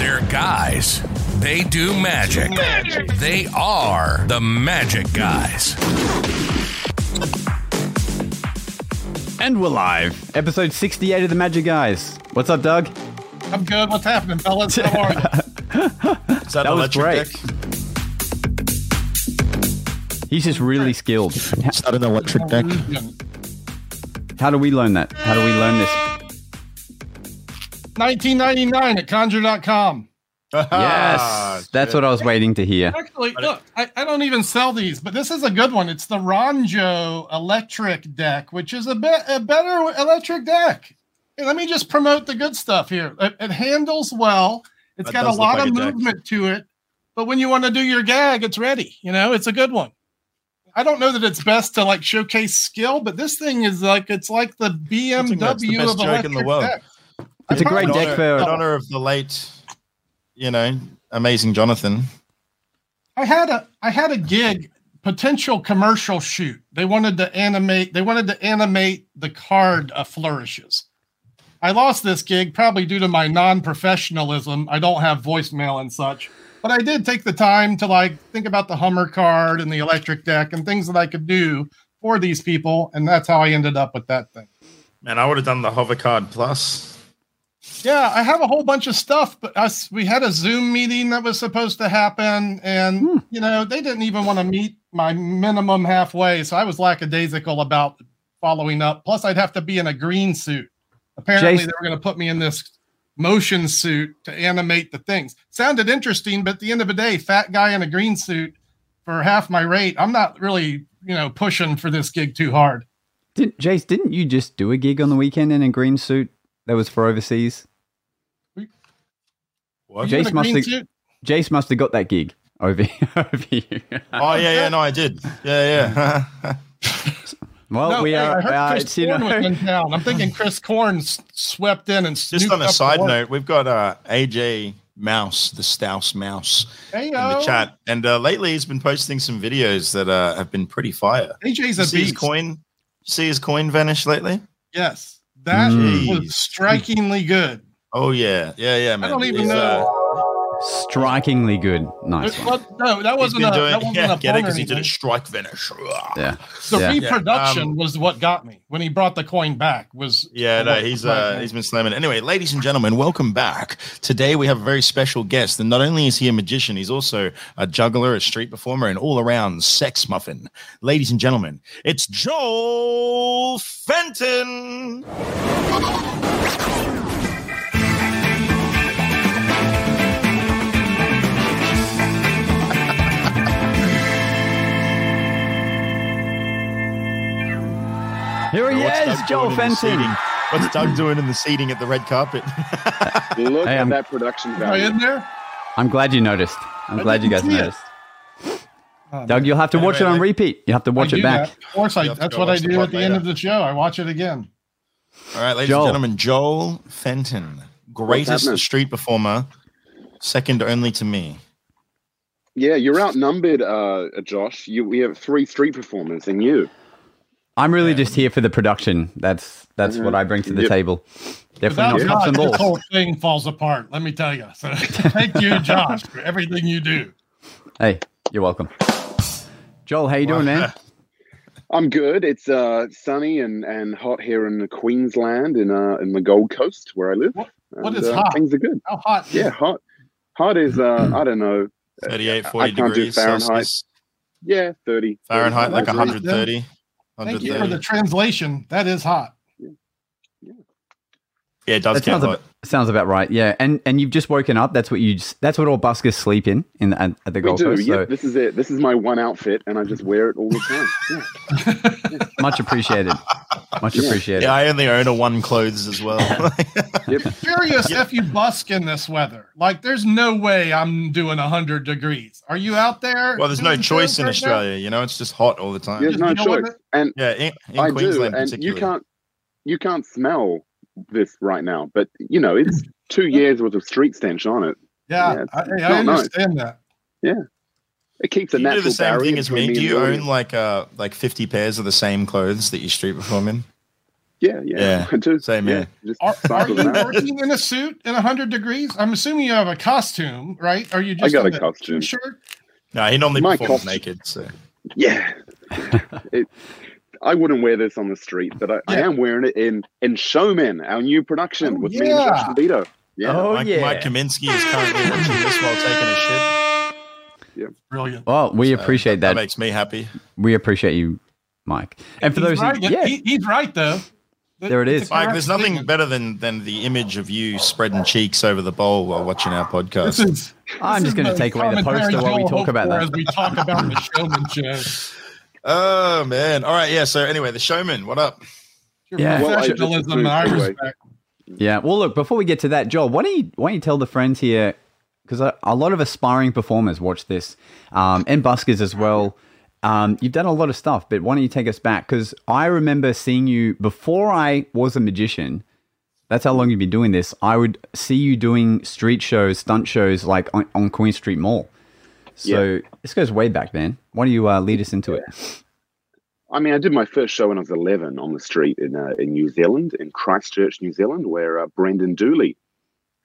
They're guys. They do magic. They are the magic guys. And we're live. Episode 68 of the Magic Guys. What's up, Doug? I'm good. What's happening, fellas? How are you? Is that, That was electric great. deck? He's just really skilled. Is that an electric deck? How do we learn that? How do we learn this? 1999 at conjure.com. Yes, ah, that's what I was waiting to hear. Actually, look, I, I don't even sell these, but this is a good one. It's the Ronjo electric deck, which is a bit a better electric deck. Hey, let me just promote the good stuff here. It, it handles well. It's That got a lot like of a deck. movement to it, but when you want to do your gag, it's ready. You know, it's a good one. I don't know that it's best to like showcase skill, but this thing is like it's like the think that's the BMW of electric in the world. decks. It's a great In deck honor, for- in honor of the late, you know, amazing Jonathan. I had a I had a gig potential commercial shoot. They wanted to animate. They wanted to animate the card uh, flourishes. I lost this gig probably due to my non-professionalism. I don't have voicemail and such, but I did take the time to like think about the Hummer card and the electric deck and things that I could do for these people, and that's how I ended up with that thing. Man, I would have done the hover card plus. Yeah, I have a whole bunch of stuff, but us we had a Zoom meeting that was supposed to happen, and hmm. you know they didn't even want to meet my minimum halfway, so I was lackadaisical about following up. Plus, I'd have to be in a green suit. Apparently, Jason- they were going to put me in this motion suit to animate the things. Sounded interesting, but at the end of the day, fat guy in a green suit for half my rate. I'm not really, you know, pushing for this gig too hard. Did, Jace, didn't you just do a gig on the weekend in a green suit that was for overseas? What? Jace must have- suit? Jace must have got that gig over, over here. Oh yeah, yeah, no, I did. Yeah, yeah. well, No, we hey, are. I heard uh, Chris it's, you Korn was know, in town. I'm thinking Chris Korn swept in and Just on a up the side note, we've got uh, AJ Mouse, the Stouse Mouse, in the chat, and uh, lately he's been posting some videos that uh, have been pretty fire. AJ's You a see his beast. coin? See his coin vanish lately? Yes, that Mm. was strikingly good. Oh yeah, yeah, yeah, man. I don't even He's, uh, know. Strikingly good. Nice It- one. well, no, that wasn't been a, doing, that wasn't yeah, a get it because he did anything. a strike finish. Yeah. The Yeah. reproduction um, was what got me when he brought the coin back. Was Yeah, no, he's uh, he's been slamming. Anyway, ladies and gentlemen, welcome back. Today we have a very special guest, and not only is he a magician, he's also a juggler, a street performer, and all-around sex muffin. Ladies and gentlemen, it's Joel Fenton. Here he is, Doug Joel doing in the Fenton. What's Doug doing in the seating at the red carpet? Look Hey, at I'm- that production Am I in there? I'm glad you noticed. I'm I glad you guys didn't see it. noticed. Oh, Doug, you'll have to watch it on like- repeat. You have to watch it back. that. Of course, I, You have to that's what I do at the end of the show. I watch it again. All right, ladies Joel. and gentlemen, Joel Fenton, greatest street performer, second only to me. Yeah, you're outnumbered, uh, Josh. You, we have three street performers and you. I'm really just here for the production. That's that's what I bring to the Yep. table. Definitely Without not cups Josh, this whole thing falls apart. Let me tell you. So thank you, Josh, for everything you do. Hey, you're welcome. Joel, how you doing, man? I'm good. It's uh, sunny and, and hot here in Queensland in uh, in the Gold Coast where I live. What- what And, is uh, hot? Things are good. How hot? is Yeah, it? hot. Hot is uh, I don't know. 38, I 40 can't do degrees Fahrenheit. Celsius. Yeah, thirty. Fahrenheit, like That's right, 130. Thank you for the translation. That is hot. Yeah, it does That get sounds hot. about, sounds about right. Yeah, and and you've just woken up. That's what you. Just, that's what all buskers sleep in in at, at the We Gold do. Coast. Yeah, So this is it. This is my one outfit, and I just wear it all the time. Yeah. much appreciated. Much Yeah. appreciated. Yeah, I only own a one clothes as well. Curious if you busk in this weather. Like, there's no way I'm doing 100 degrees. Are you out there? well, there's no choice in right now? Australia. You know, it's just hot all the time. There's no deal with choice, and Yeah, in, in I do, and you can't you can't smell this right now. But you know, it's two years worth of street stench on it. Yeah, Yeah, I, I not nice. understand that. Yeah. It keeps a Do you do natural the same barrier thing as between me? Do you own audience. like uh like 50 pairs of the same clothes that you street perform in? Yeah, yeah, Yeah, I do. same yeah, here. Are, are you working in a suit in 100 degrees? I'm assuming you have a costume, right? Are you just I got a costume. T-shirt? No, he normally My performs costume- naked. So Yeah. it, I wouldn't wear this on the street, but I, I am wearing it in in Showmen, our new production Oh, with me and yeah. Josh Vito. Yeah. Oh, Mike, yeah. Mike Kaminsky is currently watching this while taking a shit. Yeah. Brilliant. Well, we So appreciate That that. makes me happy. we appreciate you, Mike. And for He's those, right. who, yeah, he- he's right though. There It's Mike, there's nothing better than than the image of you spreading cheeks over the bowl while watching our podcast. This is. I'm just going to take away the poster while we talk about that. As we talk about the showmen show. Oh man! All right, yeah. So anyway, the showmen. What up? Yeah. Well, professionalism, I approved respect. Yeah. Well, look, before we get to that, Joel, why don't you why don't you tell the friends here because a, a lot of aspiring performers watch this, um, and buskers as well. Um, you've done a lot of stuff, but why don't you take us back? Because I remember seeing you before I was a magician. That's how long you've been doing this. I would see you doing street shows, stunt shows, like on, on Queen Street Mall. So this goes way back, man. Why don't you uh, lead us into it? I mean, I did my first show when I was 11 on the street in uh, in New Zealand, in Christchurch, New Zealand, where uh, Brendan Dooley,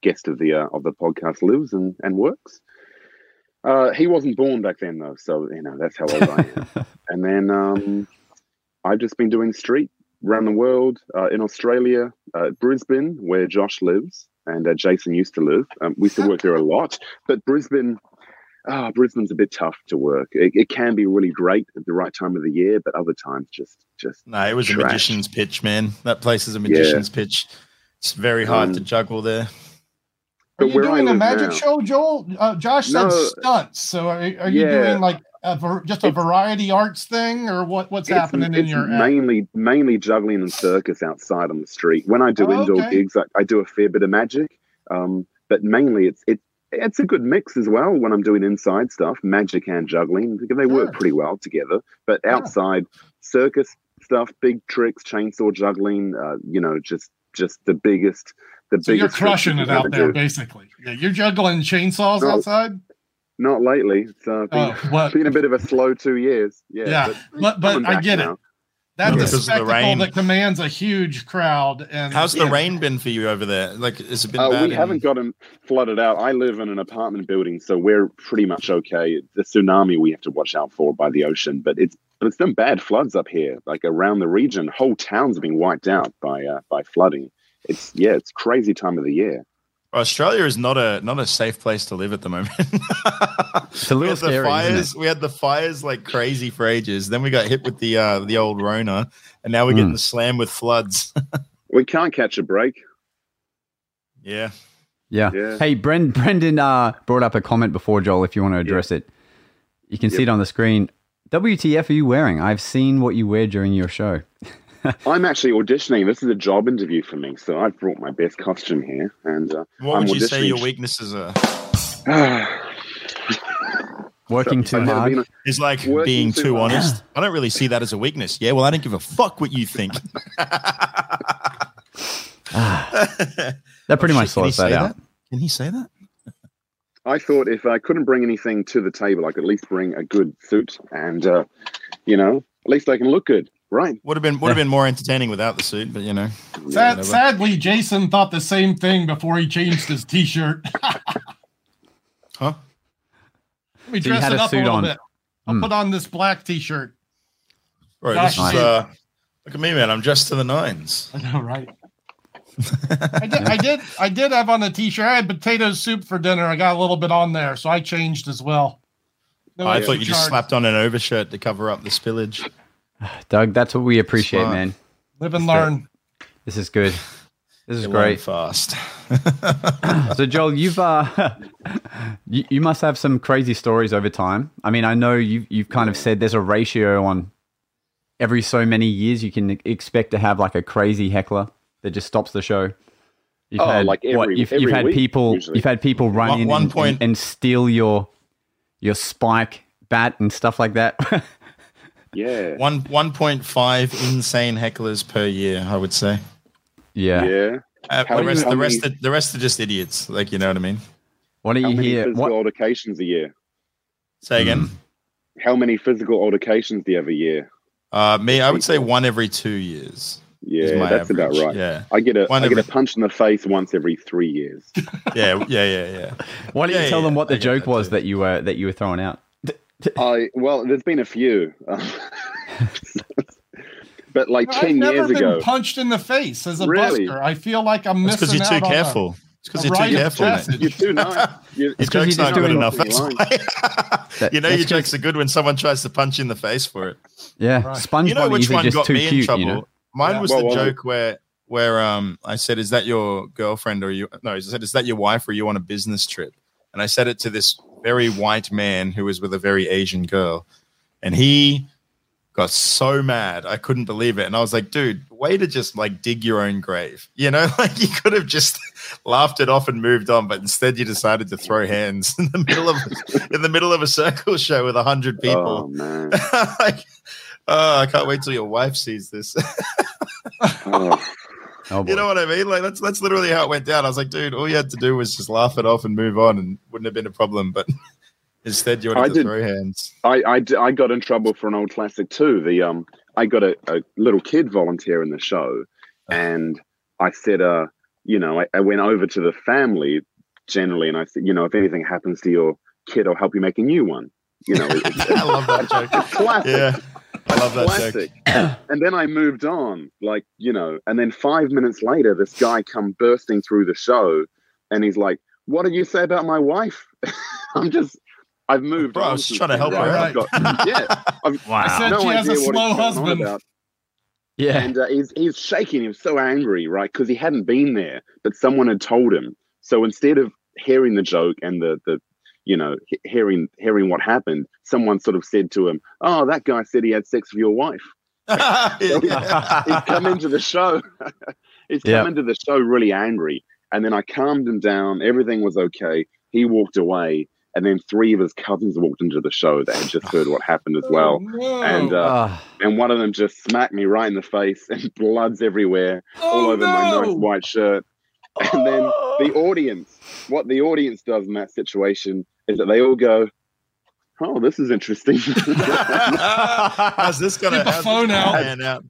guest of the uh, of the podcast, lives and, and works. Uh, he wasn't born back then, though, so you know that's how old I am. and then um, I've just been doing street around the world uh, in Australia, uh, Brisbane, where Josh lives and uh, Jason used to live. Um, we used to work there a lot, but Brisbane ah, Brisbane's a bit tough to work. It, it can be really great at the right time of the year, but other times just just No, it was a magician's pitch, man. That place is a magician's pitch. It's very hard Um, to juggle there. Are you doing a magic now- show, Joel? Uh, Josh said No. stunts. So are, are you Yeah. doing like a, var- just a It's- variety arts thing, or what? What's it's, happening in it's your act? mainly mainly juggling and circus outside on the street. When I do Oh, indoor okay. gigs, I, I do a fair bit of magic, um, but mainly it's it it's a good mix as well. When I'm doing inside stuff, magic and juggling, because they work pretty well together. But outside circus stuff, big tricks, chainsaw juggling, uh, you know, just just the biggest. The So you're crushing it out there, do. basically. Yeah, you're juggling chainsaws outside. Not lately. It's uh, been, Oh, what? been a bit of a slow two years. Yeah, Yeah, but but coming I get it. Now. That's Because a of the spectacle rain. that commands a huge crowd. And How's the yeah. rain been for you over there? Like, has it been Uh, bad? we in- haven't gotten flooded out. I live in an apartment building, so we're pretty much okay. The tsunami we have to watch out for by the ocean, but it's but it's been bad floods up here, like around the region. Whole towns have been wiped out by uh, by flooding. It's yeah, it's crazy time of the year. Australia is not a not a safe place to live at the moment. It's a we had the scary, isn't fires. We had the fires like crazy for ages. Then we got hit with the uh, the old Rona, and now we're getting Mm. the slam with floods. We can't catch a break. yeah, Yeah. Yeah. Hey, Bren, Brendan uh, brought up a comment before, Joel, if you want to address it. You can see it on the screen. WTF are you wearing? I've seen what you wear during your show. I'm actually auditioning. This is a job interview for me, so I've brought my best costume here, and uh, what I'm would you say your weaknesses are? Working too I've hard. been- Is like Working being too too honest. I don't really see that as a weakness. Yeah, well, I don't give a fuck what you think. That pretty Oh, much shit, can he sorts that say out. Can he say that? I thought if I couldn't bring anything to the table, I could at least bring a good suit, and uh, you know, at least I can look good, right? Would have been would have been more entertaining without the suit, but you know. Sad, sadly, Jason thought the same thing before he changed his T-shirt. Huh? Let me So dress it up a suit little on. bit. I'll Hmm. put on this black T-shirt. Bro, this is uh look at me, man. I'm dressed to the nines. I know, right? I did, I did, I did have on the T-shirt. I had potato soup for dinner. I got a little bit on there, so I changed as well. No I thought you just slapped on an overshirt to cover up the spillage. Doug, that's what we appreciate, man. Live and learn. This is good. This is You great. fast. So, Joel, you've uh, you, you must have some crazy stories over time. I mean, I know you've you've kind of said there's a ratio on every so many years you can expect to have like a crazy heckler that just stops the show. You've Oh, had like what? every- You've, you've had week, people. usually. You've had people run One- in one and, point- and, and steal your your spike bat and stuff like that. Yeah, One one point five insane hecklers per year, I would say. yeah. yeah. Uh, the rest, how the rest, many- are, the rest are just idiots. Like you know what I mean. Why don't How you many hear physical what? altercations a year? Say again. How many physical altercations do you have a year? Uh, me, I would say one every two years. Yeah, my that's about right. Yeah, I get a One I get a punch in the face once every three years. yeah, yeah, yeah, yeah. Why don't Yeah, you tell yeah, them what the get joke that was too. that you were that you were throwing out? I well, there's been a few, but like I've ten never years been ago, punched in the face as a Really? busker. I feel like I'm It's missing because you're too on a- careful. It's because you're too careful. mate. you're too nice. Your jokes you're aren't good doing- enough. That's why. That- you know that's your jokes are good when someone tries to punch you in the face for it. Yeah, Right. SpongeBob You know which one got too me in trouble? You know? Mine Yeah. was What the was it? joke where where um I said, "Is that your girlfriend or you?" No, I said, "Is that your wife or you on a business trip?" And I said it to this very white man who was with a very Asian girl, and he got so mad I couldn't believe it. And I was like, "Dude, way to just like dig your own grave." You know, like you could have just laughed it off and moved on, but instead you decided to throw hands in the middle of in the middle of a circle show with a hundred Oh people. man, like, oh, I can't wait till your wife sees this. oh, Oh. You know what I mean? Like that's that's literally how it went down. I was like, dude, all you had to do was just laugh it off and move on, and wouldn't have been a problem. But instead, you I wanted to did- throw hands. I, I I got in trouble for an old classic too. The um, I got a, a little kid volunteer in the show, and I said, uh, you know, I, I went over to the family generally, and I said, you know, if anything happens to your kid, I'll help you make a new one. You know, it's, it's I love that joke. It's classic. Yeah, I love that joke. classic. and then I moved on, like you know, and then five minutes later, this guy come bursting through the show, and he's like, "What did you say about my wife?" I'm just, I've moved. Bro, I on was trying to help her right? out. I've got- yeah, I've I said no she has a idea what he's slow husband. yeah, And uh, he's he's shaking. He was so angry, right? Because he hadn't been there, but someone had told him. So instead of hearing the joke and the the you know hearing hearing what happened, someone sort of said to him, "Oh, that guy said he had sex with your wife." He's come into the show. he's come Yeah. into the show really angry. And then I calmed him down. Everything was okay. He walked away. And then three of his cousins walked into the show that had just heard what happened as well. Oh, no. And uh, Ah, and one of them just smacked me right in the face, and blood's everywhere, all Oh, over my nice white shirt. And then the audience, what the audience does in that situation is that they all go, "Oh, this is interesting." how's this gonna Get the how's this phone out.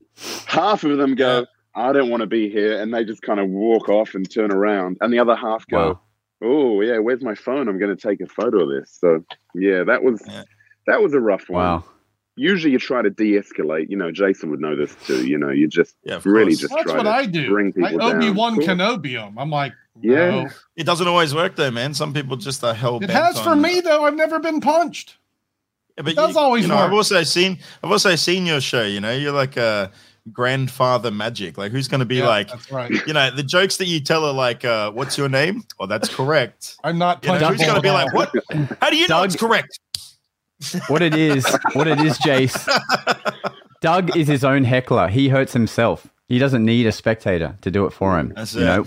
half of them go, I don't want to be here. And they just kind of walk off and turn around. And the other half go, wow. Oh, yeah, where's my phone? I'm going to take a photo of this. So, yeah, that was. Yeah. That was a rough one. Wow. Usually, you try to de-escalate. You know, Jason would know this too. You know, you just Yeah, really course. just That's try what to I do. bring I people down. Obi Wan Cool. Kenobi him. I'm like, Yeah. no. It doesn't always work though, man. Some people just are hell It bent. has for on- me though. I've never been punched. Yeah, but It does you, always you know, work. I've also seen I've also seen your show, you know, you're like a grandfather magic. Like who's gonna be Yeah, like that's right. you know, the jokes that you tell are like, uh, what's your name? Oh, that's correct. I'm not You know, who's gonna be like, what? How do you know it's correct? What it is, what it is, Jace. Doug is his own heckler. He hurts himself. He doesn't need a spectator to do it for him. That's you it. know,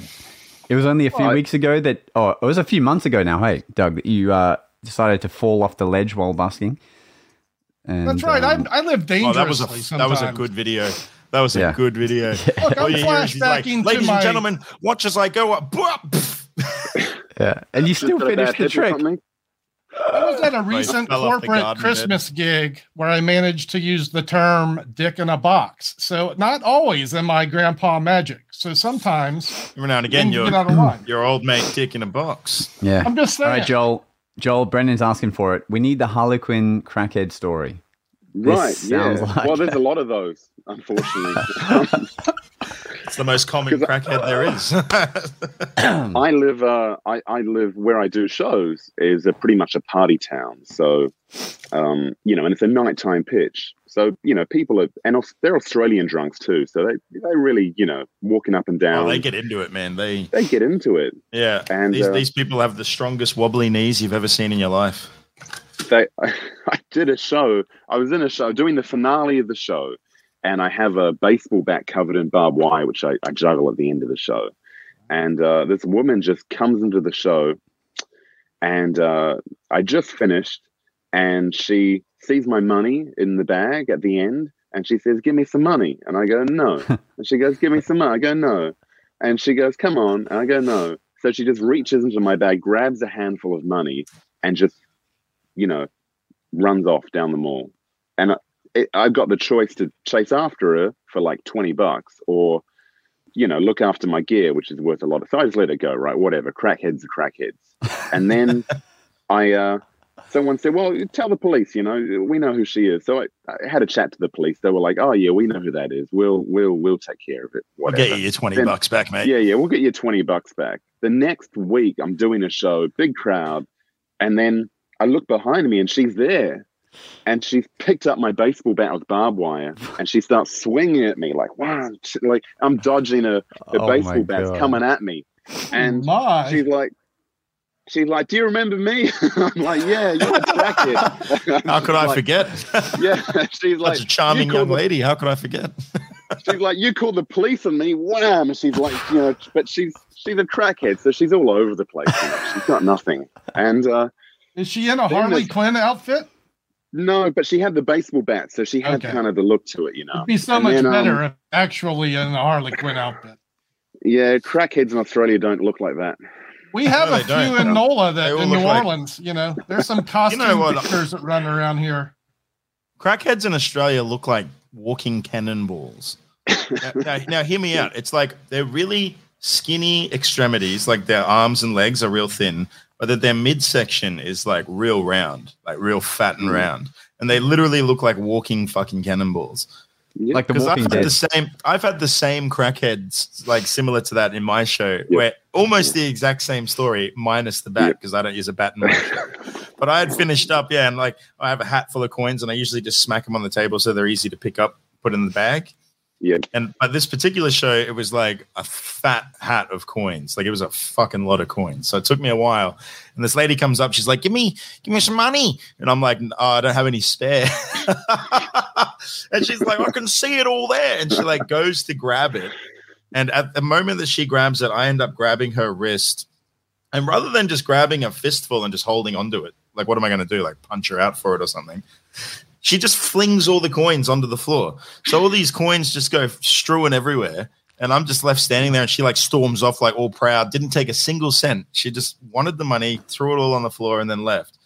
it was only a few Well, weeks ago that, oh, it was a few months ago now. Hey, Doug, that you uh, decided to fall off the ledge while busking. And, That's right. um, I, I live Oh, dangerously. that was a that was a good video. That was a Yeah. good video. Look, I'm you hear like, to Ladies my. and gentlemen, watch as I go up. Yeah, and you still got finished the hip or trick. Something? I was at a recent fell off the corporate garden bed. Christmas gig where I managed to use the term "dick in a box." So not always am I grandpa magic. So sometimes Every now and again, you're get out of line. your old mate dick in a box. Yeah. I'm just saying. All right, Joel. Joel, Brendan's asking for it. We need the Harley Quinn crackhead story. Right. Yeah. sounds like- well, there's a lot of those, unfortunately. It's the most common crackhead there is. I live. Uh, I, I live where I do shows is a pretty much a party town. So, um, you know, and it's a nighttime pitch. So you know, people are and they're Australian drunks too. So they they really you know walking up and down. oh, they get into it, man. They they get into it. yeah. And, these uh, these people have the strongest wobbly knees you've ever seen in your life. They, I, did a show. I was in a show doing the finale of the show, and I have a baseball bat covered in barbed wire, which I, I juggle at the end of the show. And uh, this woman just comes into the show, and uh, I just finished, and she sees my money in the bag at the end, and she says, "Give me some money," and I go, "No," and she goes, "Give me some money," I go, "No," and she goes, "Come on," and I go, "No." So she just reaches into my bag, grabs a handful of money, and just, you know, runs off down the mall. And it, I've got the choice to chase after her for like twenty bucks, or you know, look after my gear, which is worth a lot. Of, so I just let it go, right? Whatever. Crackheads are crackheads. And then I, uh, someone said, "Well, tell the police. You know, we know who she is." So I, I had a chat to the police. They were like, "Oh yeah, we know who that is. We'll we'll we'll take care of it. We'll get you your 20 Then- bucks back, mate. Yeah, yeah, we'll get you 20 bucks back. The next week, I'm doing a show, big crowd, and then I look behind me and she's there. And she's picked up my baseball bat with barbed wire and she starts swinging at me like, wow, like I'm dodging a, her Oh baseball bat's God. coming at me. And my, she's like, she's like, do you remember me? I'm like, yeah, you're a crackhead. How could I Like, forget? Yeah, she's like, Such a charming "You young called the- lady. How could I forget? she's like, you called the police on me, wham! And she's like, you know, but she's she's a crackhead, so she's all over the place. You know? She's got nothing. And uh, is she in a Harley Quinn outfit? No, but she had the baseball bat, so she had Okay. kind of the look to it, you know. It'd be so And much then, um, better if actually in a Harley Quinn outfit. Yeah, crackheads in Australia don't look like that. We have No, a few don't. in NOLA They that in look New like- Orleans, you know, there's some costume what? pictures that run around here. Crackheads in Australia look like walking cannonballs. now, now, now, hear me out. It's like they're really skinny extremities, like their arms and legs are real thin, but that their midsection is like real round, like real fat and Mm. round. And they literally look like walking fucking cannonballs. Yeah. Like the Because I've had Dead. the same, I've had the same crackheads like similar to that in my show, where almost the exact same story minus the bat Yeah. because I don't use a bat in my show. But I had finished up, yeah, and like I have a hat full of coins, and I usually just smack them on the table so they're easy to pick up, put in the bag. Yeah. And at this particular show, it was like a fat hat of coins. Like it was a fucking lot of coins. So it took me a while. And this lady comes up, she's like, "Give me, give me some money." And I'm like, "Oh, I don't have any spare." and she's like, "I can see it all there." And she like goes to grab it. And at the moment that she grabs it, I end up grabbing her wrist. And rather than just grabbing a fistful and just holding onto it, like what am I going to do? Like punch her out for it or something? She just flings all the coins onto the floor. So all these coins just go strewing everywhere. And I'm just left standing there and she like storms off like all proud, didn't take a single cent. She just wanted the money, threw it all on the floor and then left.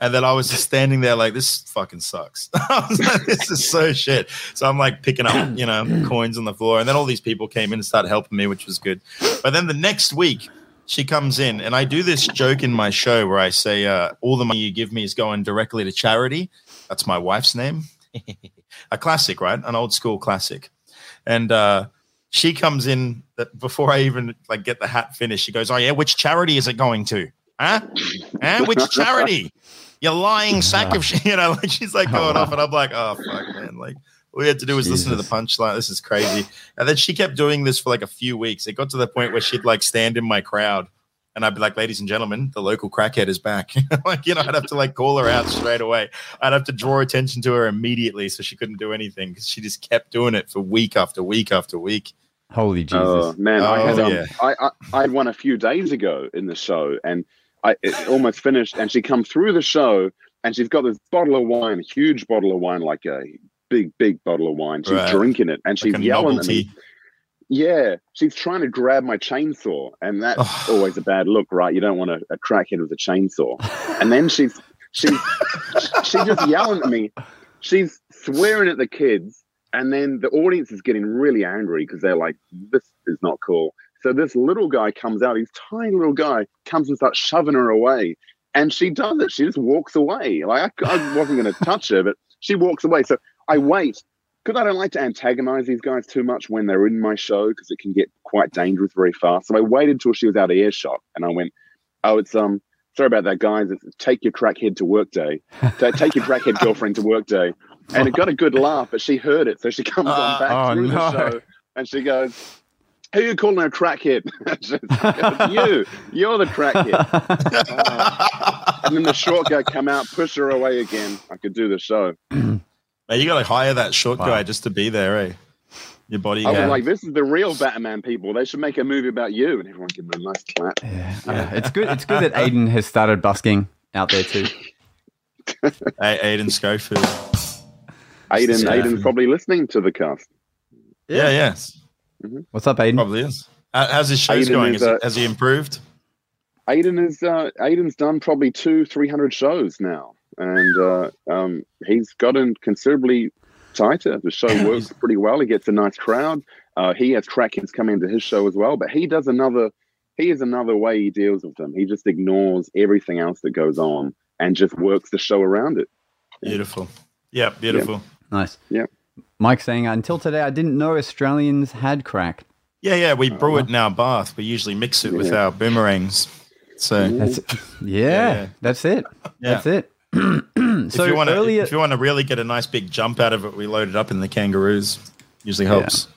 And then I was just standing there like this fucking sucks. Like, this is so shit. So I'm like picking up, you know, coins on the floor. And then all these people came in and started helping me, which was good. But then the next week, she comes in and I do this joke in my show where I say, uh, all the money you give me is going directly to charity. That's my wife's name. a classic, right? An old school classic. And uh, she comes in that before I even like get the hat finished. She goes, "Oh yeah, which charity is it going to? Huh? huh? Which charity? You lying sack of shit." You know, like she's like going off, and I'm like, "Oh fuck, man!" Like all we had to do was listen to the punchline. This is crazy. And then she kept doing this for like a few weeks. It got to the point where she'd like stand in my crowd. And I'd be like, ladies and gentlemen, the local crackhead is back. like, you know, I'd have to like call her out straight away. I'd have to draw attention to her immediately so she couldn't do anything because she just kept doing it for week after week after week. Holy Jesus. Oh man, I Oh, had um, yeah. I, I I had one a few days ago in the show, and I it almost finished. And she come through the show, and she's got this bottle of wine, a huge bottle of wine, like a big big bottle of wine. She's Right. drinking it, and she's Like yelling novelty. at me. Yeah, she's trying to grab my chainsaw, and that's Ugh. always a bad look, right? You don't want a, a crackhead with a chainsaw. And then she's she's she's just yelling at me. She's swearing at the kids, and then the audience is getting really angry because they're like, "This is not cool." So this little guy comes out. He's tiny little guy comes and starts shoving her away, and she does it. She just walks away. Like I, I wasn't going to touch her, but she walks away. So I wait because I don't like to antagonize these guys too much when they're in my show because it can get quite dangerous very fast. So I waited till she was out of earshot, and I went, "Oh, it's um." Sorry about that, guys. It's take your crackhead to work day. Take your crackhead girlfriend to work day. And it got a good laugh, but she heard it. So she comes Uh, on back oh, through no. the show and she goes, Who are you calling a crackhead? You. You're the crackhead. And then the short guy come out, push her away again. I could do the show. Man, you got to hire that short Wow. guy just to be there, eh? Your body. I was Yeah. like, this is the real Batman people. They should make a movie about you. And everyone give me a nice clap. Yeah. Uh, it's good. It's good that Aiden has started busking out there too. Hey, Aiden Schofield. Aiden, Yeah. Aiden's probably listening to the cast. Yeah, yes, What's up, Aiden? probably is. How's his shows Aiden going? is, Is he- uh, has he improved? Aiden is uh, Aiden's done probably two, three hundred shows now, and uh, um, he's gotten considerably tighter. The show works pretty well. He gets a nice crowd. Uh, he has track coming to his show as well, but he does another. He has another way he deals with them. He just ignores everything else that goes on and just works the show around it. Beautiful. Yeah, beautiful. Nice. Yeah. Mike saying, until today, I didn't know Australians had crack. Yeah, yeah. We brew it in our bath. We usually mix it with our boomerangs. So That's yeah, Yeah. that's it. Yeah. That's it. If so you want to, earlier, if you want to really get a nice big jump out of it, we load it up in the kangaroos. Usually helps.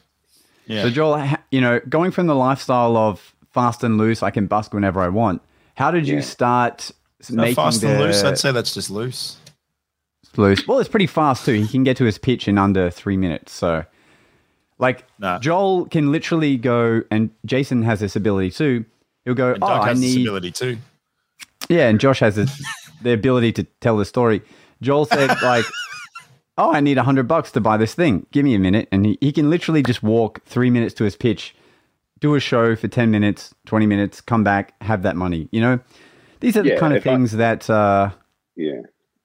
Yeah. so Joel, you know, going from the lifestyle of fast and loose, I can busk whenever I want. How did you Yeah. start Not making fast the and loose. I'd say that's just loose. loose? Well, it's pretty fast too. He can get to his pitch in under three minutes. So, like, Nah. Joel can literally go, and Jason has this ability too. He'll go, And "Oh, Doug I has this need." ability too. Yeah, and Josh has this, the ability to tell the story. Joel said, like, oh, I need a hundred bucks to buy this thing. Give me a minute. And he, he can literally just walk three minutes to his pitch, do a show for 10 minutes, 20 minutes, come back, have that money. You know, these are the Yeah, kind of if I- things that uh, Yeah.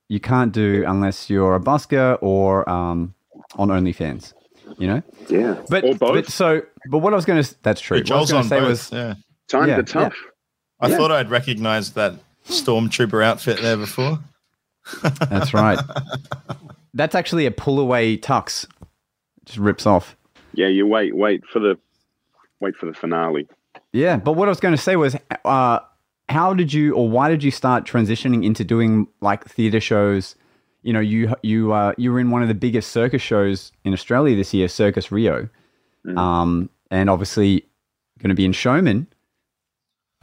you can't do unless you're a busker or um, on OnlyFans, you know? Yeah. But, or both. but so, but what I was going to, that's true. Hey, What I was Joel's going on to say both. was, yeah. Times yeah, are tough. I Yeah. thought I'd recognized that stormtrooper outfit there before. that's right. that's actually a pull away tux. Just rips off. Yeah, you wait, wait for the wait for the finale. Yeah, but what I was going to say was, uh, how did you, or why did you start transitioning into doing like theater shows? You know, you you uh, you were in one of the biggest circus shows in Australia this year, Circus Rio, um, and obviously going to be in Showmen,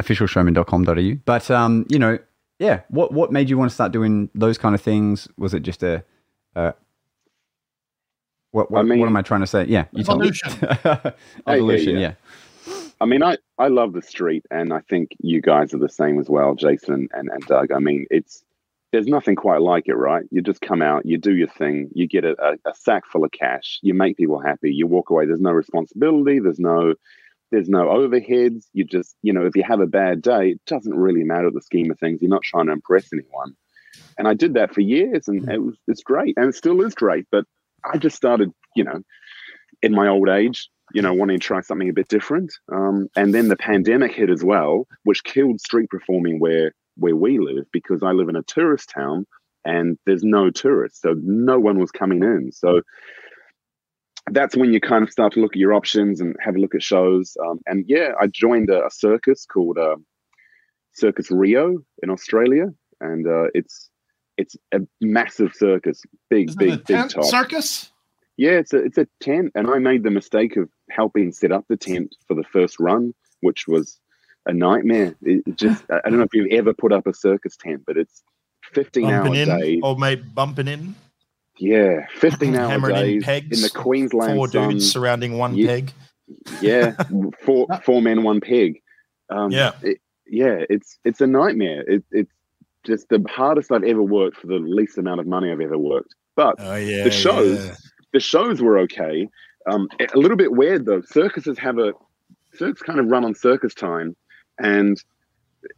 officialshowmen.com.au. But um, you know, yeah, what what made you want to start doing those kind of things? Was it just a, uh, what what, I mean- what am I trying to say? Yeah, you tell me. Evolution. Evolution, yeah. yeah. I mean, I, I love the street, and I think you guys are the same as well, Jason and, and Doug. I mean, it's there's nothing quite like it, right? You just come out, you do your thing, you get a, a, a sack full of cash, you make people happy, you walk away. There's no responsibility, there's no there's no overheads. You just, you know, if you have a bad day, it doesn't really matter the scheme of things. You're not trying to impress anyone. And I did that for years, and it was it's great, and it still is great. But I just started, you know, in my old age, you know, wanting to try something a bit different. Um, and then the pandemic hit as well, which killed street performing where where we live because I live in a tourist town and there's no tourists, so no one was coming in. So that's when you kind of start to look at your options and have a look at shows. Um, and yeah, I joined a, a circus called uh, Circus Rio in Australia, and uh, it's it's a massive circus, big, Is it big, big tent top. circus? Yeah, it's a it's a tent, and I made the mistake of helping set up the tent for the first run, which was a nightmare. It just I don't know if you've ever put up a circus tent, but it's fifteen hour Bumping in, days. old mate bumping in, Yeah, fifteen hour hammering in days pegs. in the Queensland four sun. dudes surrounding one Yeah. peg. Yeah, four four men, one pig. Um, Yeah. it- yeah, it's it's a nightmare. It, it's just the hardest I've ever worked for the least amount of money I've ever worked. But Oh yeah, The shows. yeah. the shows were okay. Um, a little bit weird though. Circuses have a circus kind of run on circus time, and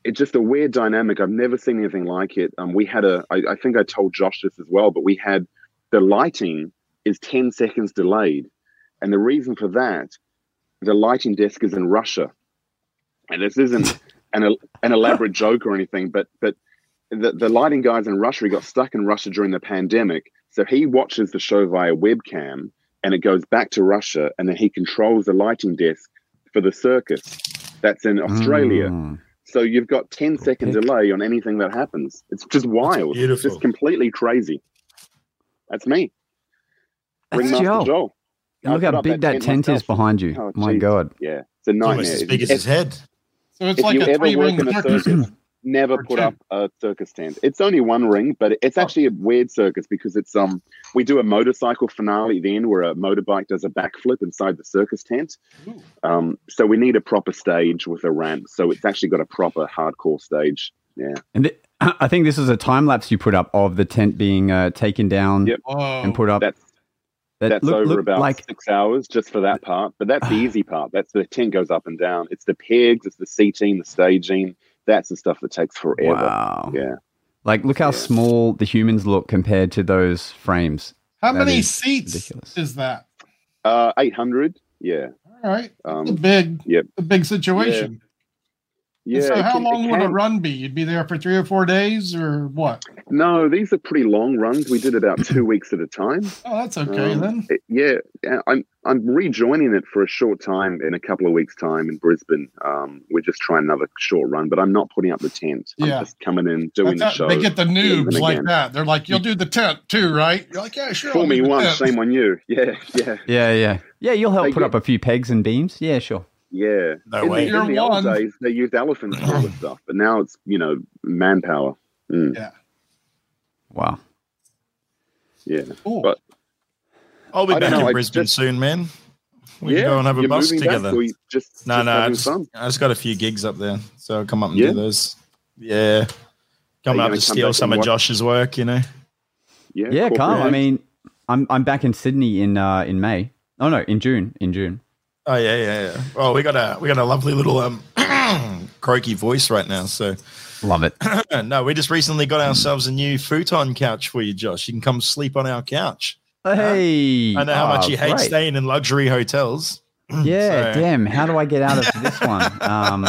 it's just a weird dynamic. I've never seen anything like it. Um, we had a. I, I think I told Josh this as well, but we had the lighting is ten seconds delayed, and the reason for that, the lighting desk is in Russia, and this isn't an an elaborate joke or anything, but but the, the lighting guys in Russia he got stuck in Russia during the pandemic. So he watches the show via webcam and it goes back to Russia and then he controls the lighting desk for the circus that's in Australia. Mm. So you've got 10 second delay on anything that happens. It's just wild. It's just completely crazy. That's me. That's Ringmaster Joel. Joel. Look how big that tent is behind you. Oh, My geez. God. Yeah, it's a nightmare. Almost as big as his head. So it's if like you a ever three work ring in a circus. circus, never put up a circus tent. It's only one ring, but it's actually a weird circus because it's um we do a motorcycle finale then where a motorbike does a backflip inside the circus tent. Ooh. Um, so we need a proper stage with a ramp. So it's actually got a proper hardcore stage. Yeah, And th- I think this is a time lapse you put up of the tent being uh, taken down Yep. And put up. that's that that's look- over look about like six hours just for that part. But that's the easy part. That's the tent goes up and down. It's the pegs, it's the seating, the staging. That's the stuff that takes forever. wow. Yeah. Like look how Yeah. small the humans look compared to those frames. How That many is seats ridiculous. is that? Uh, 800. Yeah. All right. Um, a big, yep. a big situation. yeah. So how can- long would a run be? You'd be there for three or four days or what? No, these are pretty long runs. We did about two weeks at a time. Oh, that's okay Um, then. it- yeah, yeah, I'm I'm rejoining it for a short time in a couple of weeks' time in Brisbane. Um, we're just trying another short run, but I'm not putting up the tent. Yeah. I'm just coming in doing That's the how- show. they get the noobs like that. They're like, "You'll do the tent too, right?" You're like, "Yeah, sure." I'll Fool me do the once, tent." shame on you. Yeah, yeah, Yeah, yeah, yeah. You'll help They put get- up a few pegs and beams. Yeah, sure. Yeah. No in way. The, in the old one. days, they used elephants for all this stuff, but now it's you know manpower. Mm, Yeah. Wow. yeah. Cool. But- I'll be I back know, in I Brisbane just- soon, man. We yeah. can go and have a You're bus moving back, together. or just, No, just no, I just. I just got a few gigs up there, so I'll come up and Yeah? do those. Yeah, come up gonna come steal some of Josh's work, you know. Yeah, Yeah, corporate Carl. I mean, I'm I'm back in Sydney in uh in May. Oh no, in June. In June. Oh yeah, yeah, yeah. Well, we got a we got a lovely little um croaky voice right now. So Love it. no, we just recently got ourselves a new futon couch for you, Josh. You can come sleep on our couch. Hey. I know how much Oh, you hate great. staying in luxury hotels. Yeah, So- damn. How do I get out of this one? Um,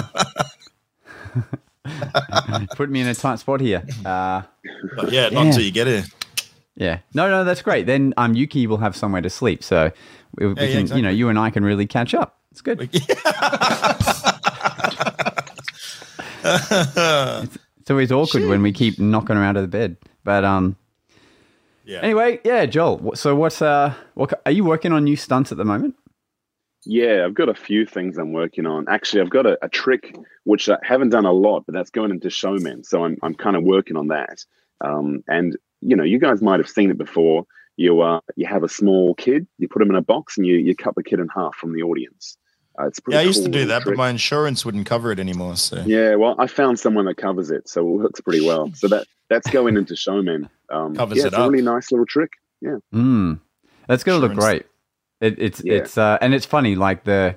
put me in a tight spot here. Uh, yeah, not until you get here. yeah. No, no, that's great. Then um, Yuki will have somewhere to sleep. So we, we Yeah, yeah, can, you know, you and I can really catch up. It's good. So it's always awkward when we keep knocking her out of the bed. But um, Yeah. anyway, yeah, Joel. So what's uh, what are you working on new stunts at the moment? Yeah, I've got a few things I'm working on. Actually, I've got a, a trick which I haven't done a lot, but that's going into showmen. So I'm I'm kind of working on that. Um, and you know, you guys might have seen it before. You uh, you have a small kid, you put him in a box, and you you cut the kid in half from the audience. Uh, it's pretty Yeah, I used cool to do little that, but my insurance wouldn't cover it anymore. So Yeah, well, I found someone that covers it, so it works pretty well. So that that's going into showmen. Um, Covers yeah, it it's a really nice little trick. Yeah, Mm. That's gonna look great. It, it's Yeah. it's uh, and it's funny. Like the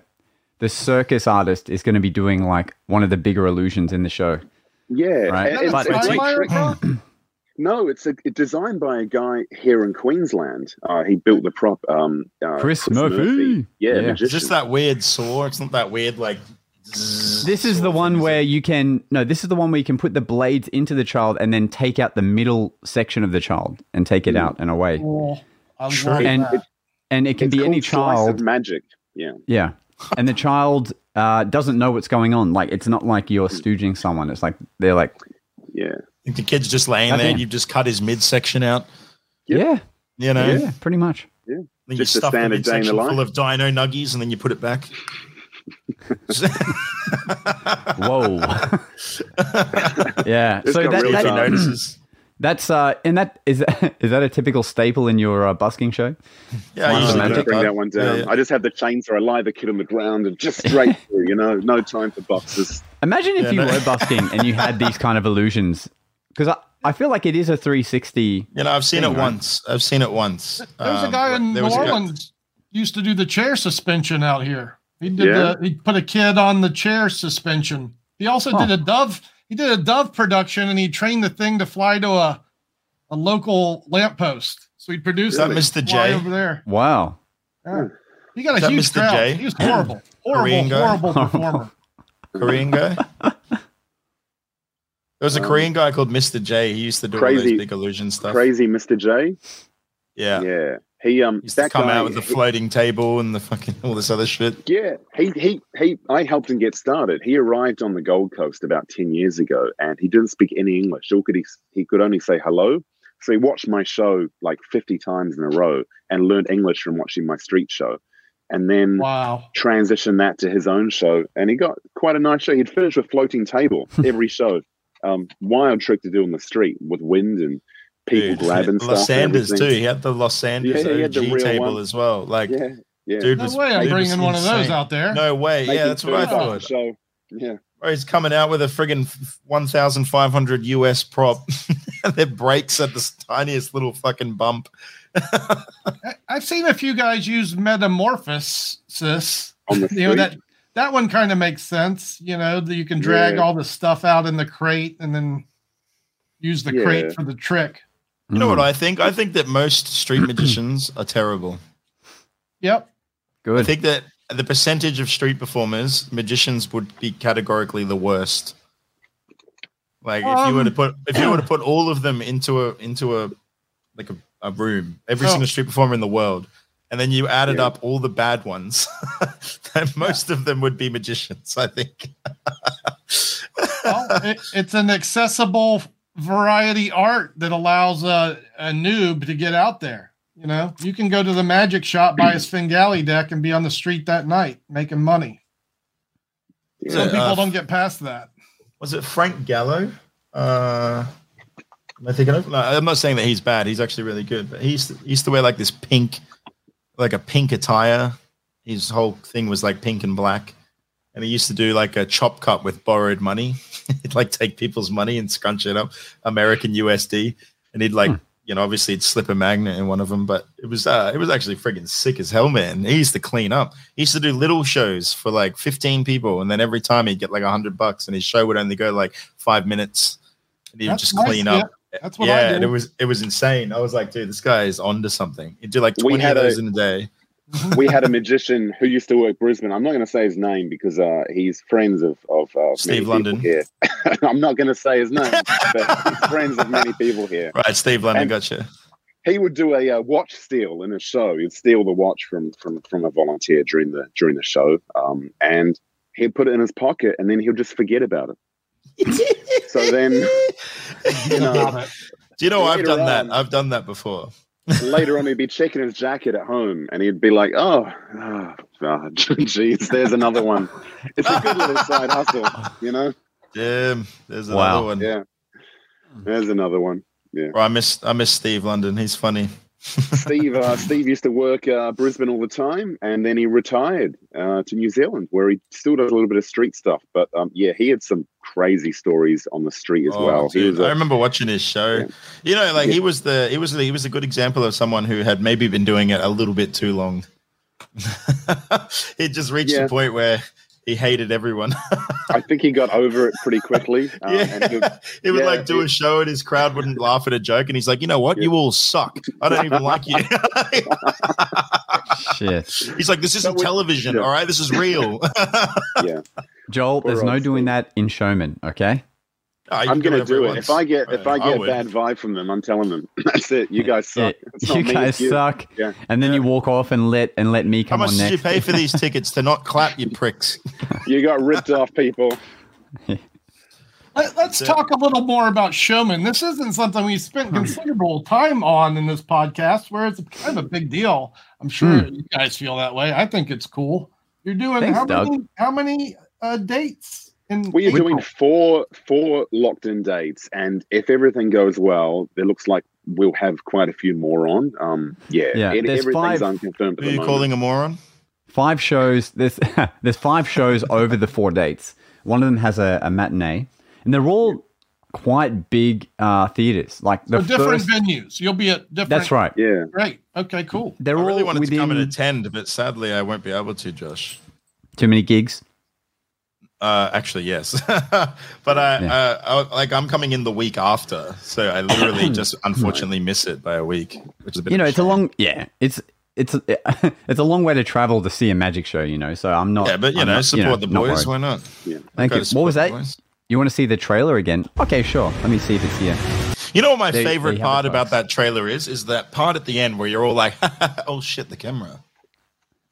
the circus artist is going to be doing like one of the bigger illusions in the show. yeah. Right. and But it's a it's- No, it's a, it's designed by a guy here in Queensland. Uh, he built the prop. Um, uh, Chris Murphy. Yeah, Yeah. it's just that weird saw. It's not that weird like. This is the one where you can no. This is the one where you can put the blades into the child and then take out the middle section of the child and take it out and away. Cool. I love And that. And it can It's be any called of child. magic. Yeah, Yeah. And the child uh, doesn't know what's going on. Like it's not like you're stooging someone. It's like they're like, yeah, think the kid's just laying there. damn. You've just cut his midsection out. yeah, You know, yeah, pretty much. Yeah. then you Just a stuff the standard the midsection full of dino nuggies, and then you put it back. Whoa. yeah. It's so that, that- he notices. that's uh, and that is that is that a typical staple in your uh, busking show? Yeah, I usually of just bring that. that one down. Yeah, yeah. I just have the chainsaw. I lie the kid on the ground and just straight through. You know, no time for boxes. Imagine if Yeah, you no. were busking and you had these kind of illusions, because I, I feel like it is a 360. You know, I've seen thing, it right? once. I've seen it once. There's a Um, guy in New was guy- Orleans used to do the chair suspension out here. He did Yeah. the he put a kid on the chair suspension. He also Huh. did a dove. He did a dove production and he trained the thing to fly to a a local lamppost. So he produced Is that Mr. J? over there. Wow. Yeah. He got Is a that huge Mr. crowd. J? He was horrible, horrible, Korean guy? horrible performer. Korean guy. There was a Um, Korean guy called Mr. J. He used to do all Crazy- those big illusion stuff. Crazy Mr. J. Yeah. Yeah, he um He used to that come guy, out with the he- floating table and the fucking all this other shit. Yeah, he he he. I helped him get started. He arrived on the Gold Coast about ten years ago, and he didn't speak any English. All could he he could only say hello. So he watched my show like fifty times in a row and learned English from watching my street show, and then Wow. transitioned that to his own show, and he got quite a nice show. He'd finish with floating table every show. Um, wild trick to do on the street with wind and people Dude, grabbing stuff. Los and Sanders too. everything. He had the Losander's Yeah, he OG table one. as well. Like, Yeah, yeah. dude No was way I'm bringing one of those out there. No way. Making yeah, that's what I food on the thought. So, Yeah. Or he's coming out with a friggin' 1,500 US prop. and it breaks at the tiniest little fucking bump. I- I've seen a few guys use metamorphosis. On the You know that that one kind of makes sense. You know that you can drag Yeah. all the stuff out in the crate and then use the Yeah. crate for the trick. You know Mm. what I think? I think that most street magicians are terrible. Yep. Good. I think that the percentage of street performers, magicians would be categorically the worst. Like if you were to Um, put if you were to put all of them into a into a like a, a room, every Oh. single street performer in the world, and then you added Yeah. up all the bad ones, then most of them would be magicians. I think. Well, it, it's an accessible variety art that allows a, a noob to get out there. You know, you can go to the magic shop, buy a Svengali deck, and be on the street that night making money. Yeah. Some people Uh, don't get past that. was it Frank Gallo? Uh, am I thinking of? No, I'm not saying that he's bad. He's actually really good. But he used to, he used to wear like this pink, like a pink attire. His whole thing was like pink and black. And he used to do like a chop cut with borrowed money. he'd like take people's money and scrunch it up, American USD. And he'd like, you know, obviously he'd slip a magnet in one of them. But it was uh, it was actually friggin' sick as hell, man. He used to clean up. He used to do little shows for like 15 people, and then every time he'd get like a hundred bucks, and his show would only go like five minutes, and he would That's just nice, clean yeah. up. That's what I yeah, do. and it was it was insane. I was like, dude, this guy is onto something. He'd do like We 20 had of those a- in a day. we had a magician who used to work Brisbane. I'm not going to say his name because uh, he's friends of of uh, Steve London. here. I'm not going to say his name, but he's friends of many people here. Right, Steve London, And- gotcha. He would do a uh, watch steal in a show. He'd steal the watch from from from a volunteer during the during the show, um, and he'd put it in his pocket, and then he'll just forget about it. So then, you know, Do you know I've later done that? I've done that before. later on he'd be checking his jacket at home and he'd be like oh oh, oh geez there's another one it's a good little side hustle you know Damn, there's another Wow. one. yeah there's another one Well, I miss I miss Steve London. He's funny. Steve uh, steve used to work uh, brisbane all the time and then he retired uh, to new zealand where he still does a little bit of street stuff but um, yeah he had some crazy stories on the street as Oh, well he dude, was I a, remember watching his show. Yeah. You know, like he was the he was the, he was a good example of someone who had maybe been doing it a little bit too long. he just reached Yeah. a point where he hated everyone. i think he got over it pretty quickly uh, and he, yeah. he would yeah, like do a show and his crowd wouldn't laugh at a joke, and he's like, you know what, Yeah. you all suck. I don't even like you. Shit. he's like, this isn't we- television, yeah. all right? This is real. yeah Joel, there's no doing that in Showmen, okay? Oh, I'm gonna do it. If I get if I I get would. bad vibe from them, I'm telling them that's it. You guys suck. Yeah, you me, guys you. suck. Yeah. And then you walk off and let and let me How come much on did next. you pay for these tickets to not clap, you pricks? You got ripped off, people. Let, us talk a little more about showmen. This isn't something we spent considerable time on in this podcast, where it's kind of a big deal. I'm sure Hmm. you guys feel that way. I think it's cool. You're doing Thanks, how Doug. many how many uh, dates? In We are doing four four locked in dates, and if everything goes well, it looks like we'll have quite a few more on. Um, yeah, Yeah, it- there's everything's five- unconfirmed. Who At are the you moment. calling a moron? Five shows. There's there's five shows over the four dates. One of them has a, a matinee, and they're all quite big uh, theaters. Like the so different first. venues. You'll be at different. That's right. Yeah, Great. Okay. Cool. They're I really all wanted within to come and attend, but sadly I won't be able to, Josh. too many gigs. Uh, actually, yes, but I, Yeah. uh, I, like I'm coming in the week after, so I literally just unfortunately miss it by a week, which is a bit. You know, a it's a long. Yeah, it's it's it's a long way to travel to see a magic show. You know, so I'm not. Yeah, but you I'm know, not, support the boys. worried. Why not? Yeah. Thank you. What was that? boys. You want to see the trailer again? Okay, sure. Let me see if it's here. You know what my They- favorite they part about that trailer is? Is that part at the end where you're all like, "Oh shit, the camera."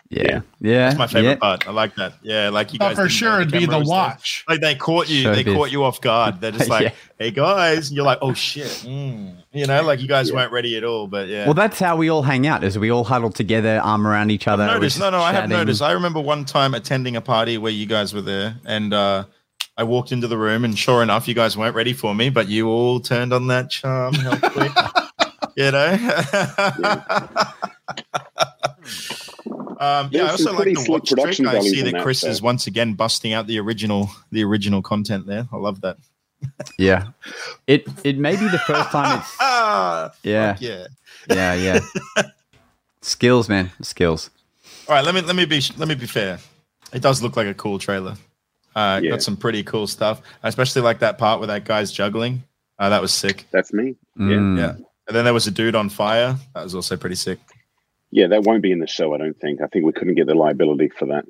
Yeah, yeah. That's my favorite yeah. part. I like that. Yeah, like you But guys. for sure, it'd be the was there. watch. Like they caught you, they caught you off guard. They're just like, Yeah. "Hey guys," and you're like, "Oh shit," mm. you know, like you guys weren't ready at all. But yeah, Well, that's how we all hang out. Is we all huddle together, arm around each other. we're noticed. just No, no, I have chatting. noticed. I remember one time attending a party where you guys were there, and uh, I walked into the room, and sure enough, you guys weren't ready for me, but you all turned on that charm real quick. you know. Um, yeah, I also like pretty to slick watch Trick. production I see in that that, Chris so. is once again busting out the original, the original content there. I love that. Yeah, it it may be the first time it's. Ah, Yeah, fuck yeah. yeah, yeah. skills, man, skills. All right, let me let me be let me be fair. It does look like a cool trailer. Uh, Yeah. Got some pretty cool stuff, I especially like that part where that guy's juggling. Uh, that was sick. that's me. Yeah. Mm. Yeah. And then there was a dude on fire. That was also pretty sick. Yeah, that won't be in the show. I don't think. I think we couldn't get the liability for that.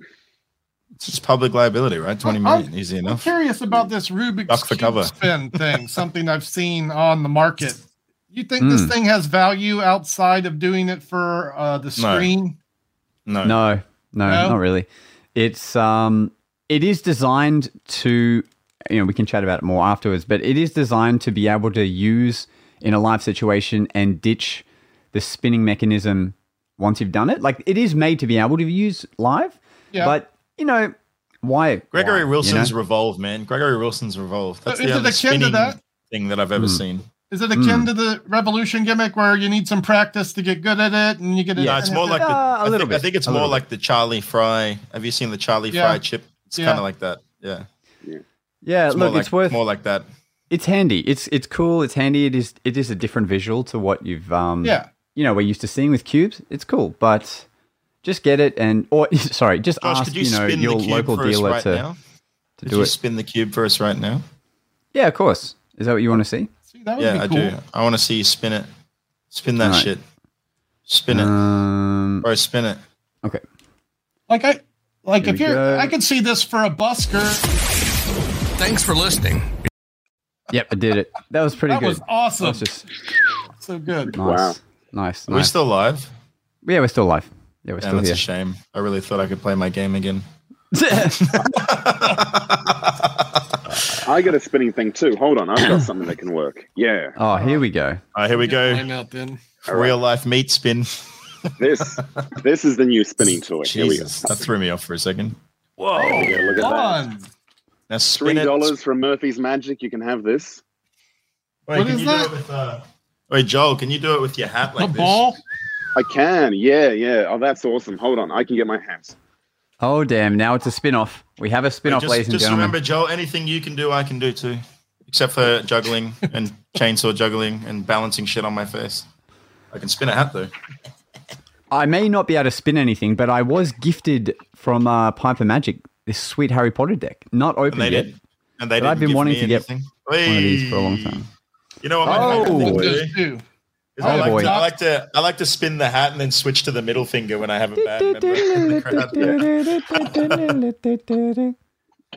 It's just public liability, right? Twenty million, I'm- million, easy I'm enough. curious about this Rubik's Duck for Cube cover. spin thing, something I've seen on the market. You think this Hmm. thing has value outside of doing it for uh, the No. screen? No, No, no, No? not really. It's um, it is designed to, you know, we can chat about it more afterwards, but it is designed to be able to use in a live situation and ditch the spinning mechanism once you've done it. Like it is made to be able to use live, Yeah. but you know, why? Gregory why, Wilson's You know? Revolve, man. Gregory Wilson's Revolve. That's is the it only akin to spinning that? thing that I've ever Hmm. seen. Is it akin Hmm. to the Revolution gimmick where you need some practice to get good at it and you get it? Yeah. No, it's more like the. Uh, a I, little think, I think it's a more little like the Charlie Frye. Have you seen the Charlie Yeah. Frye chip? It's Yeah. kind of like that. Yeah. Yeah, It's look, more like, it's worth more like that. it's handy. It's it's cool. It's handy. It is it is a different visual to what you've um Yeah. You know we're used to seeing with cubes. It's cool, but just get it and or sorry, just Josh, ask could you, you, know spin your local dealer right to now? to Could do you it. spin the cube for us right now? Yeah, of course. Is that what you want to see? See, that would Yeah, be I do. I want to see you spin it. Spin that Alright. shit. Spin it, Um, bro. Spin it. okay. Like I, like Here if you're, go. I could see this for a busker. Thanks for listening. Yep, I did it. That was pretty That good. was awesome. That was just so good. nice. Wow. Nice. Are we nice. still live? yeah, we're still live. Yeah, we're Yeah, still that's here. a shame. I really thought I could play my game again. I got a spinning thing too. Hold on, I've got something that can work. Yeah, oh, here we go. All right, here we go. Find out then. Real life meat spin. this this is the new spinning toy. Here we go. Jesus, that threw me off for a second. There we go. Look at that. Fun. Now Three spin it. dollars from Murphy's Magic. You can have this. Wait, What can is you that? do it with? Uh... Wait, Joel, can you do it with your hat like the this? ball. I can. Yeah, yeah. Oh, that's awesome. Hold on, I can get my hat. Oh damn! Now it's a spin-off. We have a Wait, spin-off, just ladies and just gentlemen. remember, Joel, anything you can do, I can do too. Except for juggling and chainsaw juggling and balancing shit on my face. I can spin a hat though. I may not be able to spin anything, but I was gifted from uh, Piper Magic this sweet Harry Potter deck. Not And opened they yet. didn't. And they But I've been give wanting me to get anything. One of these for a long time. You know what my Oh, favorite thing boy. to do? Those two. I, Oh, like boy. to, I like to I like to spin the hat and then switch to the middle finger when I have a bad member in the crowd.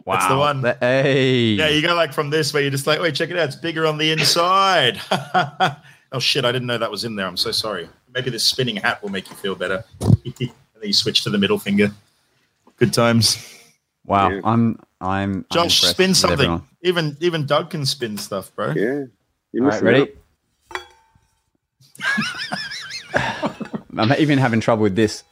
Wow. That's the one. That- hey. Yeah, you go like from this where you're just like, wait, check it out, it's bigger on the inside. oh shit, I didn't know that was in there. I'm so sorry. Maybe this spinning hat will make you feel better. and then you switch to the middle finger. Good times. wow. Yeah. I'm. I'm. I'm Josh, spin something. Even even Doug can spin stuff, bro. Yeah. You All right, ready? I'm even having trouble with this.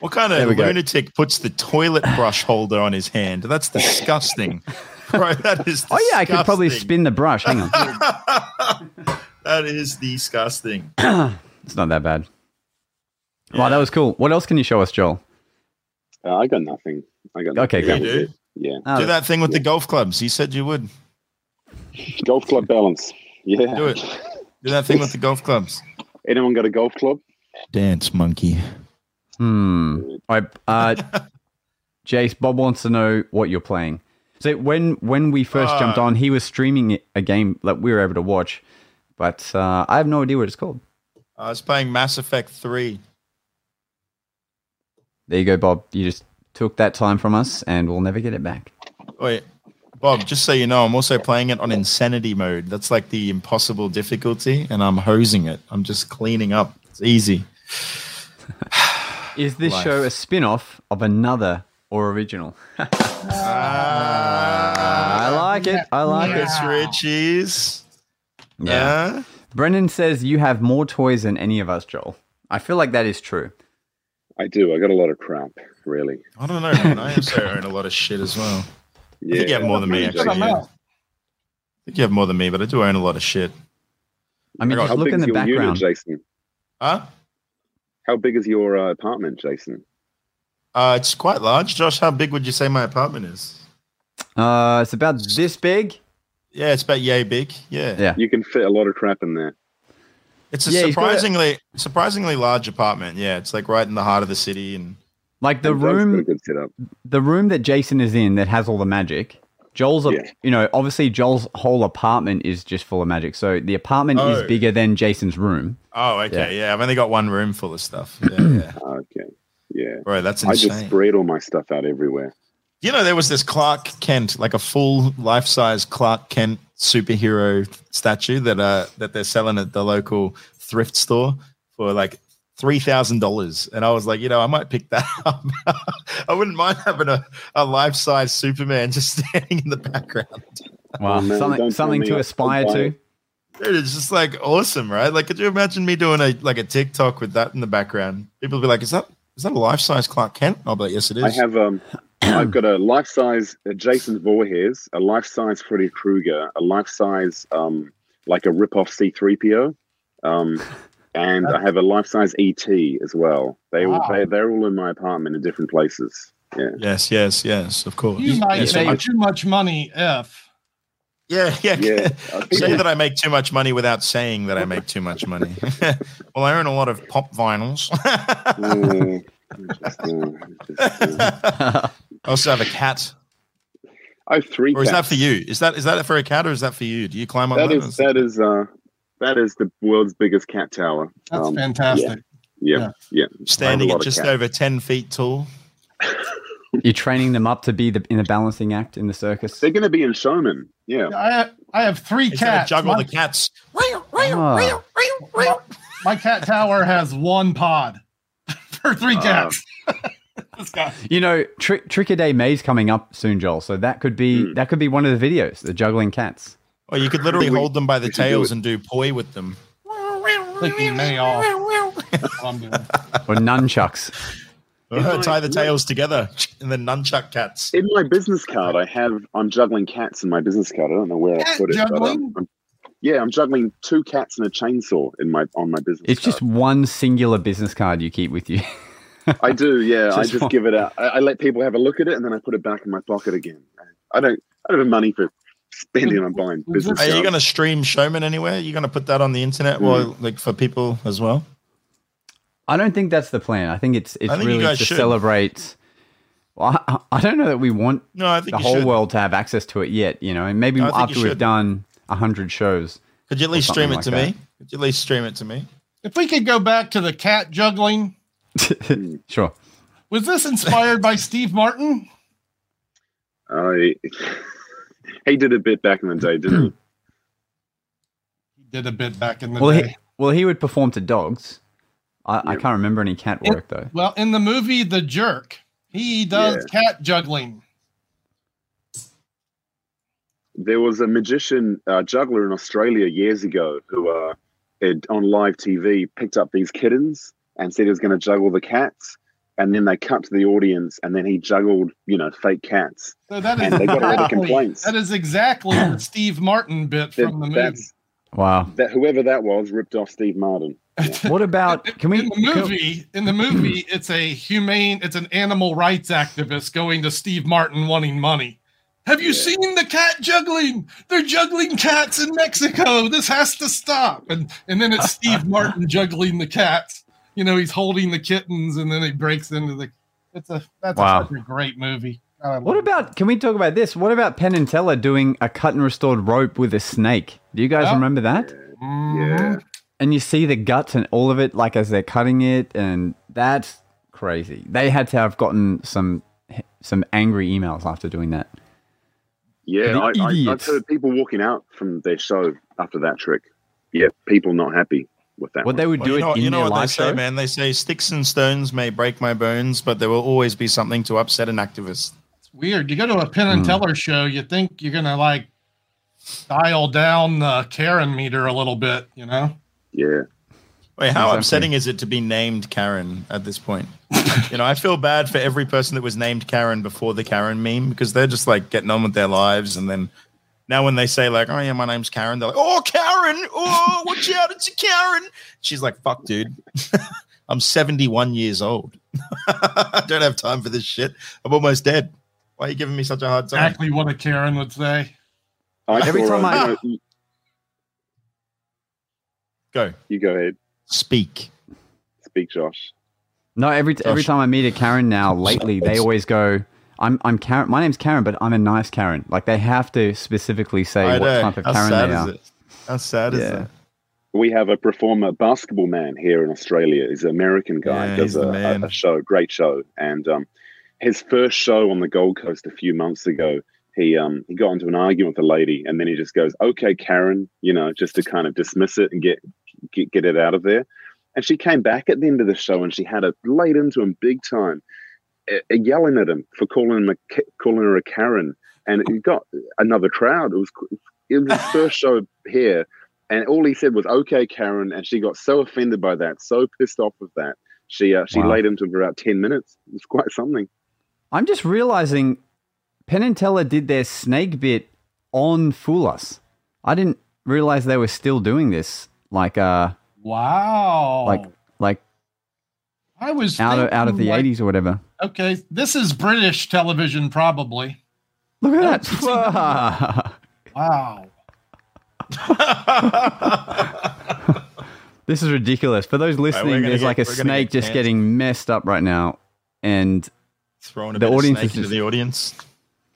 What kind of we go. lunatic puts the toilet brush holder on his hand? That's disgusting. bro, that is Oh yeah, I could probably spin the brush. Hang on. that is disgusting. it's not that bad. Wow, that was cool. What else can you show us, Joel? Uh, I got nothing. I got Okay, nothing. good. That was. Yeah. Oh, Do that thing with the golf clubs. You said you would. Golf club balance. Yeah. Do it. Do that thing with the golf clubs. Anyone got a golf club? Dance monkey. Hmm. I Uh, Jace, Bob wants to know what you're playing. So when when we first Uh, jumped on, he was streaming a game that we were able to watch, but uh, I have no idea what it's called. I was playing Mass Effect 3. There you go, Bob. You just took that time from us, and we'll never get it back. Wait, Bob, just so you know, I'm also playing it on insanity mode. That's like the impossible difficulty, and I'm hosing it. I'm just cleaning up. It's easy. Is this Life. show a spin-off of another or original? Ah. I like it. I like it. It's Richie's. Yeah. Yeah. Brendan says you have more toys than any of us, Joel. I feel like that is true. I do. I got a lot of crap, really. I don't know, man. I also own a lot of shit as well. Yeah. I think you have more than me, actually. yeah. I think you have more than me, but I do own a lot of shit. I mean, How just look in the your unit, background. Jason? Huh? How big is your uh, apartment, Jason? Uh, it's quite large. Josh, how big would you say my apartment is? Uh, it's about this big. Yeah, it's about yay big. Yeah. Yeah. You can fit a lot of crap in there. It's a Yeah, he's a- surprisingly surprisingly large apartment. Yeah, it's like right in the heart of the city and Like the And Doug's got a room, the room that Jason is in that has all the magic Joel's, a, Yeah. you know, obviously Joel's whole apartment is just full of magic. So the apartment Oh. is bigger than Jason's room. Oh, okay. Yeah. I've only got one room full of stuff. Yeah, yeah. Okay. Yeah. Bro, that's I just spread all my stuff out everywhere. You know, there was this Clark Kent, like a full life size Clark Kent superhero statue that uh that they're selling at the local thrift store for like three thousand dollars. And I was like, you know, I might pick that up. I wouldn't mind having a, a life size Superman just standing in the background. Wow, Oh, man, something something to aspire to. Dude, it's just like awesome, right? Like, could you imagine me doing a like a TikTok with that in the background? People would be like, "Is that is that a life size Clark Kent?" I'll be like, "Yes, it is." I have um, I've got a life size uh, Jason Voorhees, a life size Freddy Krueger, a life size um, like a rip off C three PO, um, and I have a life size ET as well. They all Wow. they, they're all in my apartment in different places. Yeah, yes, yes, yes, of course. You might yes, make I- too much money if. yeah, yeah, yeah. Say that I make too much money without saying that I make too much money. well, I earn a lot of pop vinyls. Mm, interesting, interesting. I also have a cat. I have three. Or is that for you? Is that is that for a cat or is that for you? Do you climb on That that? is that is uh that is the world's biggest cat tower. That's Um, fantastic. Yeah, Yeah. yeah. standing I have a at just over ten feet tall? You're training them up to be the in the balancing act in the circus. They're going to be in Showmen. Yeah. I have, I have three He's gonna cats. juggle My, the cats. Ah. my cat tower has one pod for three Ah. cats. this guy. You know, Tri- Trick or Day May's coming up soon, Joel. So that could be Hmm. that could be one of the videos, the juggling cats. Or you could literally We- hold them by the we do tails and do poi with them. Clicking May off. I'm doing. Or nunchucks. my- Tie the tails together and then nunchuck cats. In my business card, I have I'm juggling cats in my business card. I don't know where I put it. But, juggling? um, I'm, yeah, I'm juggling two cats and a chainsaw in my on my business. It's just one singular business card you keep with you. I do. Yeah, I Just just one. give it out. I, I let people have a look at it and then I put it back in my pocket again. I don't. I don't have money for spending on buying business. Are you going to stream Showmen anywhere? Are you going to put that on the internet, Hmm. or like for people as well? I don't think that's the plan. I think it's it's think really to should. celebrate. Well, I, I don't know that we want No, I think the whole should. world to have access to it yet. You know, and maybe I think you after we've done a hundred shows. Could you at least stream it like to that. me? Could you at least stream it to me? If we could go back to the cat juggling, sure. was this inspired by Steve Martin? I, he did a bit back in the day, didn't he? He did a bit back in the Well, day. he, well, he would perform to dogs. I, I can't remember any cat work though. Well, in the movie The Jerk, he does cat juggling. There was a magician uh, juggler in Australia years ago who, uh, had, on live TV, picked up these kittens and said he was going to juggle the cats. And then they cut to the audience, and then he juggled, you know, fake cats. So that is And they got a lot of exactly, complaints. that is exactly the Steve Martin bit That, from the movie. that's Wow. that whoever that was ripped off Steve Martin. What about? Can we? in the can- movie, in the movie, it's a humane, it's an animal rights activist going to Steve Martin wanting money. Have you Yeah. seen the cat juggling? They're juggling cats in Mexico. This has to stop. And and then it's Steve Martin juggling the cats. You know, he's holding the kittens, and then he breaks into the. It's a that's Wow. a, such a great movie. What about? Can we talk about this? What about Penn and Teller doing a cut and restored rope with a snake? Do you guys Yeah. remember that? Mhm. Yeah. And you see the guts and all of it, like as they're cutting it, and that's crazy. They had to have gotten some some angry emails after doing that. Yeah, I, I, I've heard people walking out from their show after that trick. Yeah, people not happy with that. What they would Well, do you it know, you know what they say, show. man. They say sticks and stones may break my bones, but there will always be something to upset an activist. It's weird. You go to a Penn and Hmm. Teller show, you think you're gonna like dial down the Karen meter a little bit, you know? Yeah, Wait, how Exactly. upsetting is it to be named Karen at this point? you know, I feel bad for every person that was named Karen before the Karen meme because they're just like getting on with their lives, and then now when they say like, "Oh yeah, my name's Karen," they're like, "Oh Karen, oh watch out, it's a Karen." She's like, "Fuck, dude, I'm 71 years old. I don't have time for this shit. I'm almost dead. Why are you giving me such a hard time?" Exactly what a Karen would say. I Every saw, time uh, I- you, know, you- Go you go ahead, speak. speak, Josh. No, every every Josh. time I meet a Karen now lately, they always go, I'm I'm Karen. My name's Karen, but I'm a nice Karen. Like they have to specifically say I what know. type of How Karen sad they is are. it? How sad is Yeah. that? We have a performer basketball man here in Australia. He's an American guy. Yeah, does he's the a, man. a, a show, great show. And um, his first show on the Gold Coast a few months ago, he um, he got into an argument with a lady, and then he just goes, "Okay, Karen," you know, just to kind of dismiss it and get get, get it out of there. And she came back at the end of the show, and she had it laid into him big time, yelling at him for calling him a, K- calling her a Karen, and it got another crowd. It was it was his first show here, and all he said was "Okay, Karen," and she got so offended by that, so pissed off with that. She uh, she Wow. laid into him for about ten minutes. It was quite something. I'm just realizing Penn and Teller did their snake bit on Fool Us. I didn't realize they were still doing this. Like uh Wow. like like I was out of out of the thinking, like, eighties or whatever. Okay, this is British television, probably. Look at that. Wow. this is ridiculous. For those listening, gonna there's get- like a snake get just getting messed up right now. And Throwing a The bit audience of snake into just- the audience.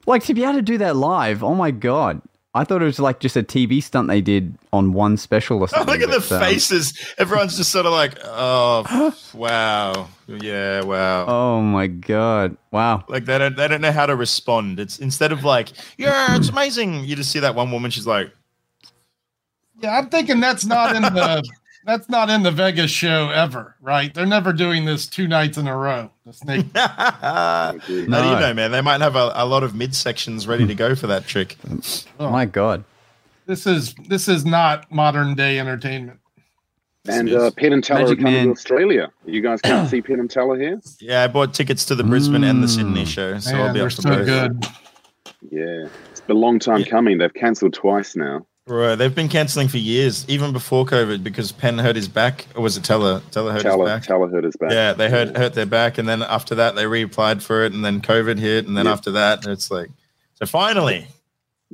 like to be able to do that live, oh my god. I thought it was like just a TV stunt they did on one special or Oh, something. look at the um, faces. Everyone's just sort of like, oh, wow, yeah, wow. Oh my god! Wow. Like they don't they don't know how to respond. It's instead of like, yeah, it's amazing. You just see that one woman. She's like, Yeah, I'm thinking that's not in the that's not in the Vegas show ever, right? They're never doing this two nights in a row. The snake. how do you know, man? They might have a, a lot of midsections ready to go for that trick. Oh. My god. this is this is not modern day entertainment. And uh, Penn and Teller Magic are coming Man. to Australia. You guys can't see Penn and Teller here. Yeah, I bought tickets to the Brisbane and the Mm. Sydney show, so Man, I'll be up for so both. good. Yeah, it's been a long time Yeah. coming. They've cancelled twice now. Right, they've been cancelling for years, even before COVID, because Penn hurt his back, or was it Teller? Teller hurt Teller, his back. Teller hurt his back. Yeah, they hurt hurt their back, and then after that they reapplied for it, and then COVID hit, and then Yeah. after that it's like, so finally,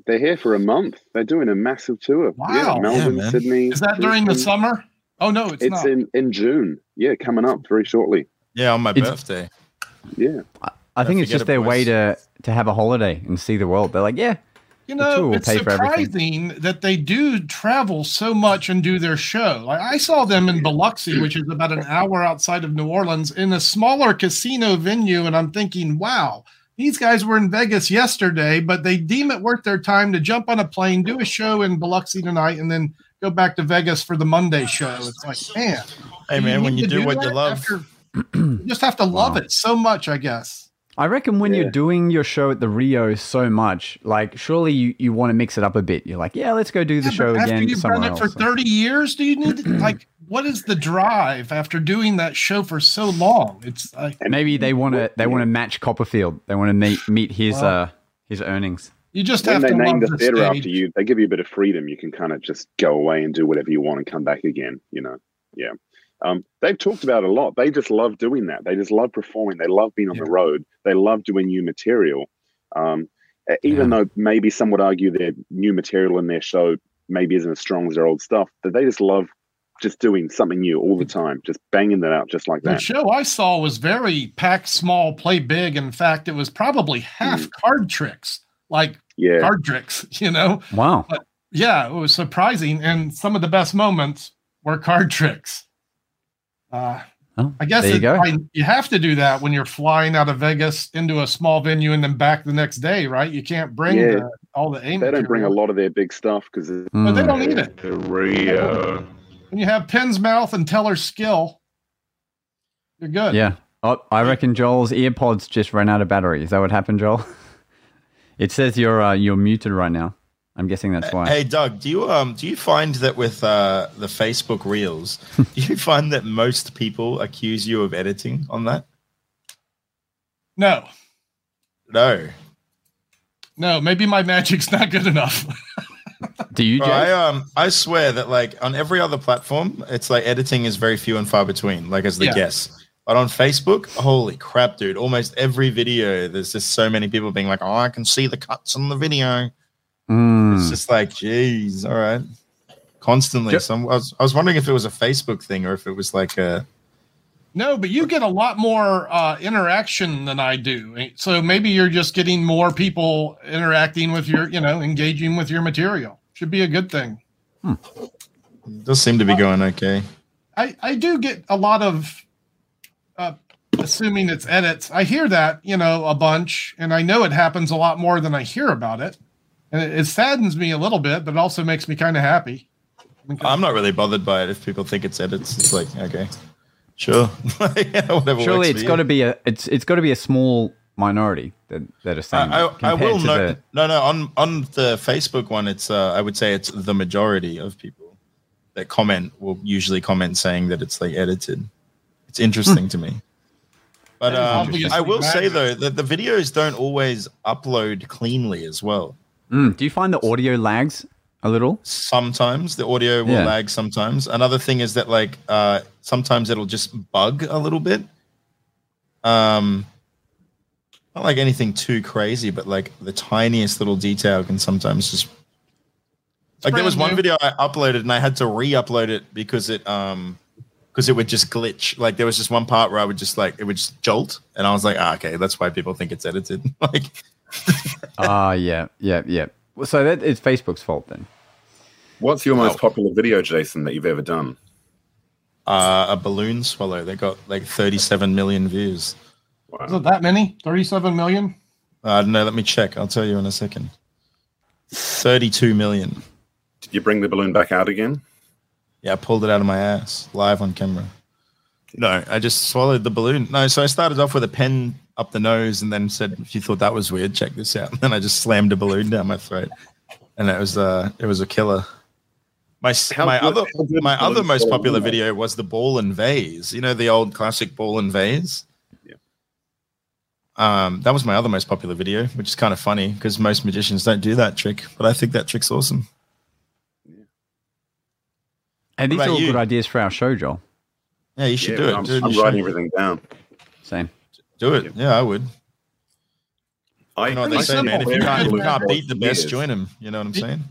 They're here for a month. They're doing a massive tour. Wow. Yeah, Melbourne, Yeah. Sydney. Is that during the summer? Oh no, it's, It's not. in in June. Yeah, coming up very shortly. yeah, on my It's- birthday. Yeah, I think it's just their it, way to to have a holiday and see the world. They're like, yeah, You know, it's pay for everything. surprising that they do travel so much and do their show. Like I saw them in Biloxi, which is about an hour outside of New Orleans, in a smaller casino venue, and I'm thinking, wow, these guys were in Vegas yesterday, but they deem it worth their time to jump on a plane, do a show in Biloxi tonight, and then go back to Vegas for the Monday show. It's like, man, Hey do man, when you to do what you love, after- you just have to love Wow. it so much, I guess. I reckon when Yeah. you're doing your show at the Rio so much, like surely you, you want to mix it up a bit. You're like, yeah, let's go do the Yeah, show after again you've somewhere done it else. for 30 years, do you need to, like what is the drive after doing that show for so long? It's like Maybe they want to they want to match Copperfield. They want to meet meet his Wow. uh his earnings. you just when have they to name the the theater stage. after you, they give you a bit of freedom. You can kind of just go away and do whatever you want and come back again. You know, yeah. Um, they've talked about it a lot. They just love doing that. They just love performing. They love being on the road. They love doing new material. Um, uh, even though maybe some would argue their new material in their show maybe isn't as strong as their old stuff, that they just love just doing something new all the time, just banging that out just like The that. show I saw was very pack small, play big. In fact, it was probably half Hmm. card tricks, like Yeah, card tricks, you know? Wow. But Yeah, it was surprising. And some of the best moments were card tricks. Uh, Oh, I guess you it- I- you have to do that when you're flying out of Vegas into a small venue and then back the next day, right? You can't bring Yeah. the, all the aim. they don't bring a lot of their big stuff because But they Mm. don't need it. the Rio. When you have Penn's mouth and Teller's skill, you're good. Yeah. Oh, I reckon Joel's earpods just ran out of battery. Is that what happened, Joel? it says you're uh, you're muted right now. I'm guessing that's why. Hey Doug, do you um do you find that with uh, the Facebook Reels, do you find that most people accuse you of editing on that? No, No. no, maybe my magic's not good enough. Do you, Jay? I um I swear that like on every other platform, it's like editing is very few and far between, like as the Yeah. guess. But on Facebook, holy crap, dude! Almost every video, there's just so many people being like, "Oh, I can see the cuts on the video." Mm. It's just like, geez, all right. Constantly. Ju- Some I was, I was wondering if it was a Facebook thing or if it was like a No, but you get a lot more uh, interaction than I do. So maybe you're just getting more people interacting with your, you know, engaging with your material. Should be a good thing. does seem to be going okay. I, I do get a lot of, uh, assuming it's edits. I hear that, you know, a bunch, and I know it happens a lot more than I hear about it. And it, it saddens me a little bit, but it also makes me kind of happy. I'm not really bothered by it if people think it's edits. It's like, okay, sure. yeah, whatever Surely works it's for got to be a it's it's got to be a small minority that, that are saying I, I, I will note. the- No, no. On on the Facebook one, it's uh, I would say it's the majority of people that comment will usually comment saying that it's like edited. It's interesting to me. But um, I will say though that the videos don't always upload cleanly as well. Mm, do you find the audio lags a little? Sometimes the audio will Yeah. lag. Sometimes another thing is that like uh, sometimes it'll just bug a little bit. Um, not like anything too crazy, but like the tiniest little detail can sometimes just like there was one video I uploaded and I had to re-upload it because it um because it would just glitch. Like there was just one part where I would just like it would just jolt, and I was like, ah, okay, that's why people think it's edited. like Ah, yeah, yeah, yeah. Well, So that is Facebook's fault then. What's your most Wow. popular video, Jason, that you've ever done? uh, a balloon swallow, they got like 37 million views. Is it that many? 37 million? Uh, no, let me check. I'll tell you in a second. 32 million. Did you bring the balloon back out again? Yeah, I pulled it out of my ass live on camera. No, I just swallowed the balloon. No, so I started off with a pen up the nose and then said, if you thought that was weird, check this out. And then I just slammed a balloon down my throat. And it was uh it was a killer. My How my good- other my other most popular now? video was the ball and vase. You know the old classic ball and vase? Yeah. Um, that was my other most popular video, which is kind of funny because most magicians don't do that trick, but I think that trick's awesome. And these are all you? good ideas for our show, Joel. Yeah, you should Yeah, do it. I'm, Do it I'm writing show. everything down. Same. Do it. Yeah, I would. I, You know what they say, man. If you can't, if you can't beat the best, join them. You know what I'm saying?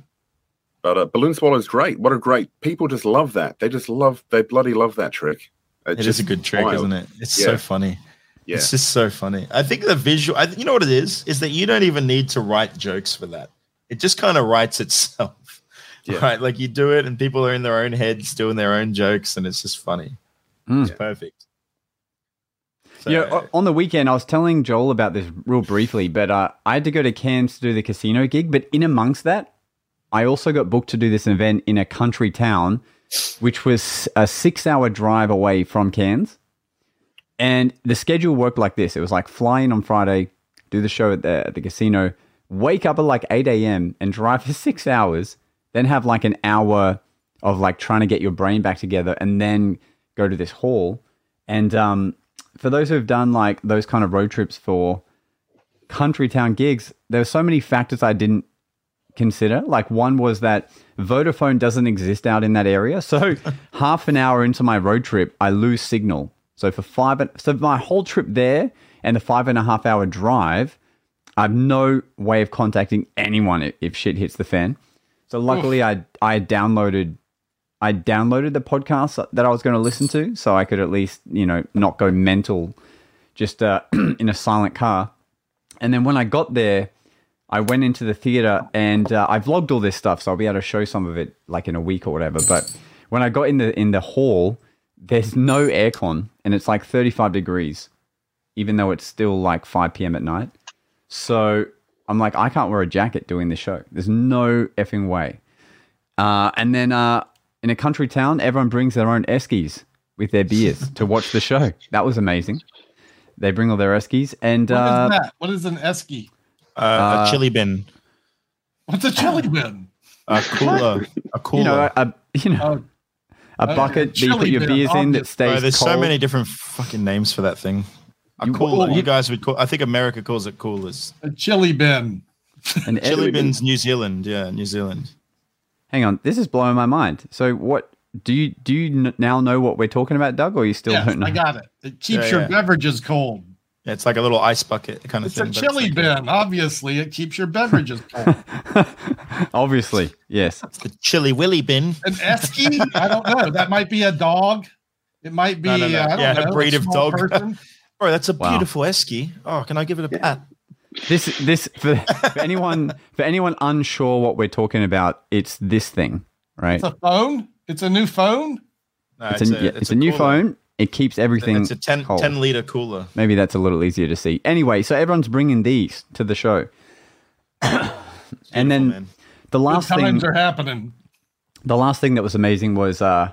But uh, balloon swallow is great. What a great people just love that. They just love. They bloody love that trick. It is a good trick, wild. isn't it? It's Yeah. so funny. Yeah. It's just so funny. I think the visual. I, you know what it is? Is that you don't even need to write jokes for that. It just kind of writes itself. Yeah. Right? Like you do it, and people are in their own heads doing their own jokes, and it's just funny. Mm. It's perfect. So, Yeah, on the weekend, I was telling Joel about this real briefly, but uh, I had to go to Cairns to do the casino gig. But in amongst that, I also got booked to do this event in a country town, which was a six hour drive away from Cairns. And the schedule worked like this it was like fly in on Friday, do the show at the, at the casino, wake up at like 8 a.m. and drive for six hours, then have like an hour of like trying to get your brain back together, and then go to this hall. And um, for those who have done like those kind of road trips for country town gigs, there were so many factors I didn't consider. Like one was that Vodafone doesn't exist out in that area. So half an hour into my road trip, I lose signal. So for five, so my whole trip there and the five and a half hour drive, I have no way of contacting anyone if, if shit hits the fan. So luckily, I I downloaded I downloaded the podcast that I was going to listen to, so I could at least you know not go mental, just uh, in a silent car. And then when I got there, I went into the theater and uh, I vlogged all this stuff, so I'll be able to show some of it like in a week or whatever. But when I got in the in the hall, there's no aircon and it's like 35 degrees, even though it's still like 5 p.m. at night. So I'm like, I can't wear a jacket doing this show. There's no effing way. Uh, and then uh, in a country town, everyone brings their own eskies with their beers to watch the show. That was amazing. They bring all their eskies and What is uh, that? What is an esky? uh, uh, a chilly bin, What's a chilly bin? a cooler, a cooler. you know, a, you know, Oh, a uh, bucket that you put your bin, beers in that stays Bro, there's so many different fucking names for that thing. A You- cooler. You guys would call. I think America calls it coolers. a chilly bin. An Chilly bins, New Zealand. Yeah, New Zealand. Hang on, this is blowing my mind. So what do you do you n- now know what we're talking about, Doug, or you still Yes, don't know? I got it. It keeps Yeah, your yeah. beverages cold. Yeah, it's like a little ice bucket kind of It's thing. It's a but chilly like bin. Obviously, it keeps your beverages cold. Obviously, yes. It's the chilly willy bin. An esky? I don't know. That might be a dog. It might be No, no, no. uh, I don't Yeah, a know, breed of dog. person. Bro, that's a Wow. beautiful esky. Oh, can I give it a Yeah. pat? This this for, for anyone for anyone unsure what we're talking about, it's this thing, right? It's a phone. It's a new phone. No, It's, a, yeah, it's a new cooler. phone. It keeps everything. It's a 10, cold. 10 liter cooler. Maybe that's a little easier to see. Anyway, so everyone's bringing these to the show, and then man. the Good last thing are happening. the last thing that was amazing was uh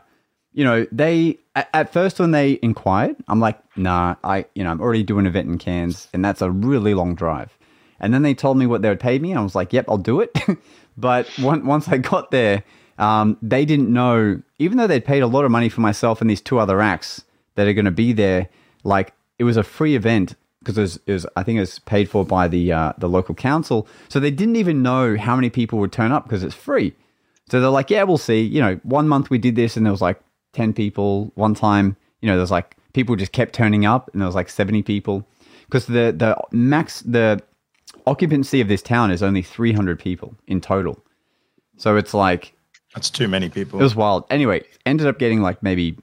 you know they at, first when they inquired i'm like nah i you know i'm already doing an event in cairns and that's a really long drive. And then they told me what they would pay me and i was like yep i'll do it. But one, once i got there um, they didn't know even though they'd paid a lot of money for myself and these two other acts that are going to be there like it was a free event because it was, it was i think it was paid for by the uh, the local council. So they didn't even know how many people would turn up because it's free. So they're like, yeah, we'll see. You know, one month we did this and there was like 10 people. One time, you know, there's like people just kept turning up and there was like 70 people. Because the, the max, the occupancy of this town is only 300 people in total. So it's like, That's too many people. it was wild. Anyway, ended up getting like maybe,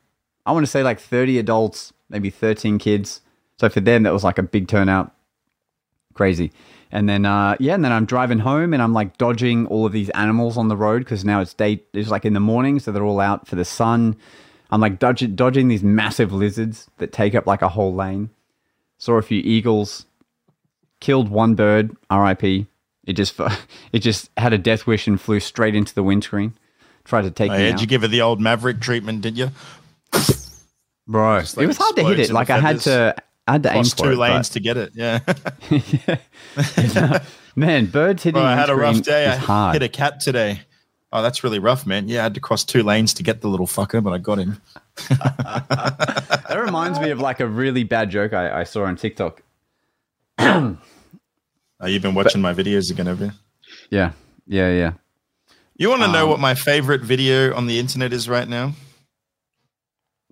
I want to say like 30 adults, maybe 13 kids. So for them, that was like a big turnout. Crazy. And then, uh, yeah, and then I'm driving home and I'm like dodging all of these animals on the road because now it's day, it's like in the morning, so they're all out for the sun. I'm like dodging, dodging these massive lizards that take up like a whole lane. Saw a few eagles, killed one bird, RIP. It just, it just had a death wish and flew straight into the windscreen. Tried to take Oh, me yeah, out. did you give it the old Maverick treatment, did you? Bro, like it was hard to hit it. Like I had to, I had to aim for two it. lanes to get it. Yeah. but- man, birds hitting. Bro, I had a rough day. I hard. hit a cat today. Oh, that's really rough, man. Yeah, I had to cross two lanes to get the little fucker, but I got him. that reminds me of like a really bad joke I, I saw on TikTok. Oh, you've been watching my videos again, have you? Yeah, yeah, yeah. You want to know Um, what my favorite video on the internet is right now?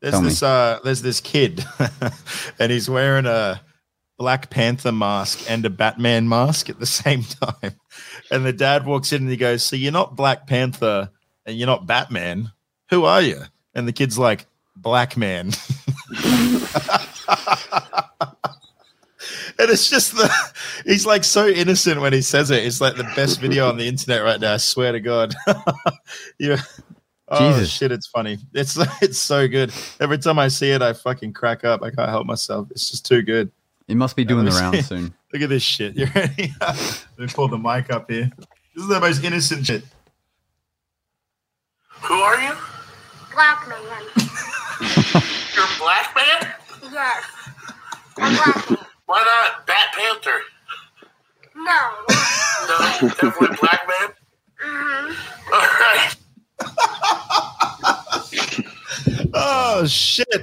There's Tell this uh there's this kid and he's wearing a Black Panther mask and a Batman mask at the same time. And the dad walks in and he goes, "So you're not Black Panther and you're not Batman. Who are you?" And the kid's like, "Black man." And it's just the he's like so innocent when he says it. It's like the best video on the internet right now. I swear to God. yeah. Oh Jesus. shit, it's funny. It's it's so good. Every time I see it, I fucking crack up. I can't help myself. It's just too good. It must be doing the let me rounds soon. Look at this shit. You ready? Let me pull the mic up here. This is the most innocent shit. Who are you? Black man. You're a black man? Yes. I'm black man. Why not Bat Panther? No. No, definitely black man. hmm All right. Oh shit.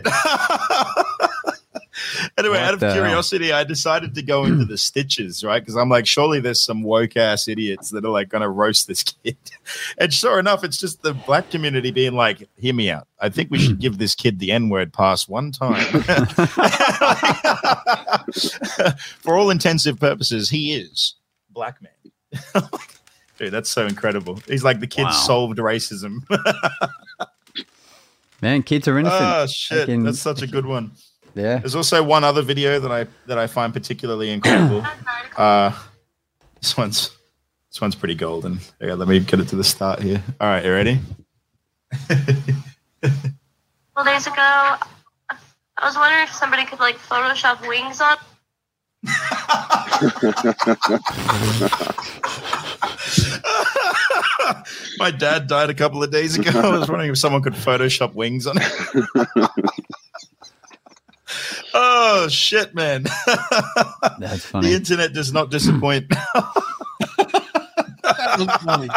anyway, What out of the hell? curiosity, I decided to go into the stitches, right? Because I'm like, surely there's some woke ass idiots that are like gonna roast this kid. And sure enough, it's just the black community being like, hear me out. I think we should give this kid the N-word pass one time. For all intensive purposes, he is black man. Dude, that's so incredible. He's like the kid Wow. solved racism. Man, kids are innocent. Oh shit, Fucking- that's such a good one. yeah. There's also one other video that I that I find particularly incredible. Uh, this one's this one's pretty golden. Okay, let me get it to the start here. All right, you ready? Well, days ago, I was wondering if somebody could like Photoshop wings on. My dad died a couple of days ago. I was wondering if someone could Photoshop wings on it. oh shit, man! That's funny. the internet does not disappoint. Funny.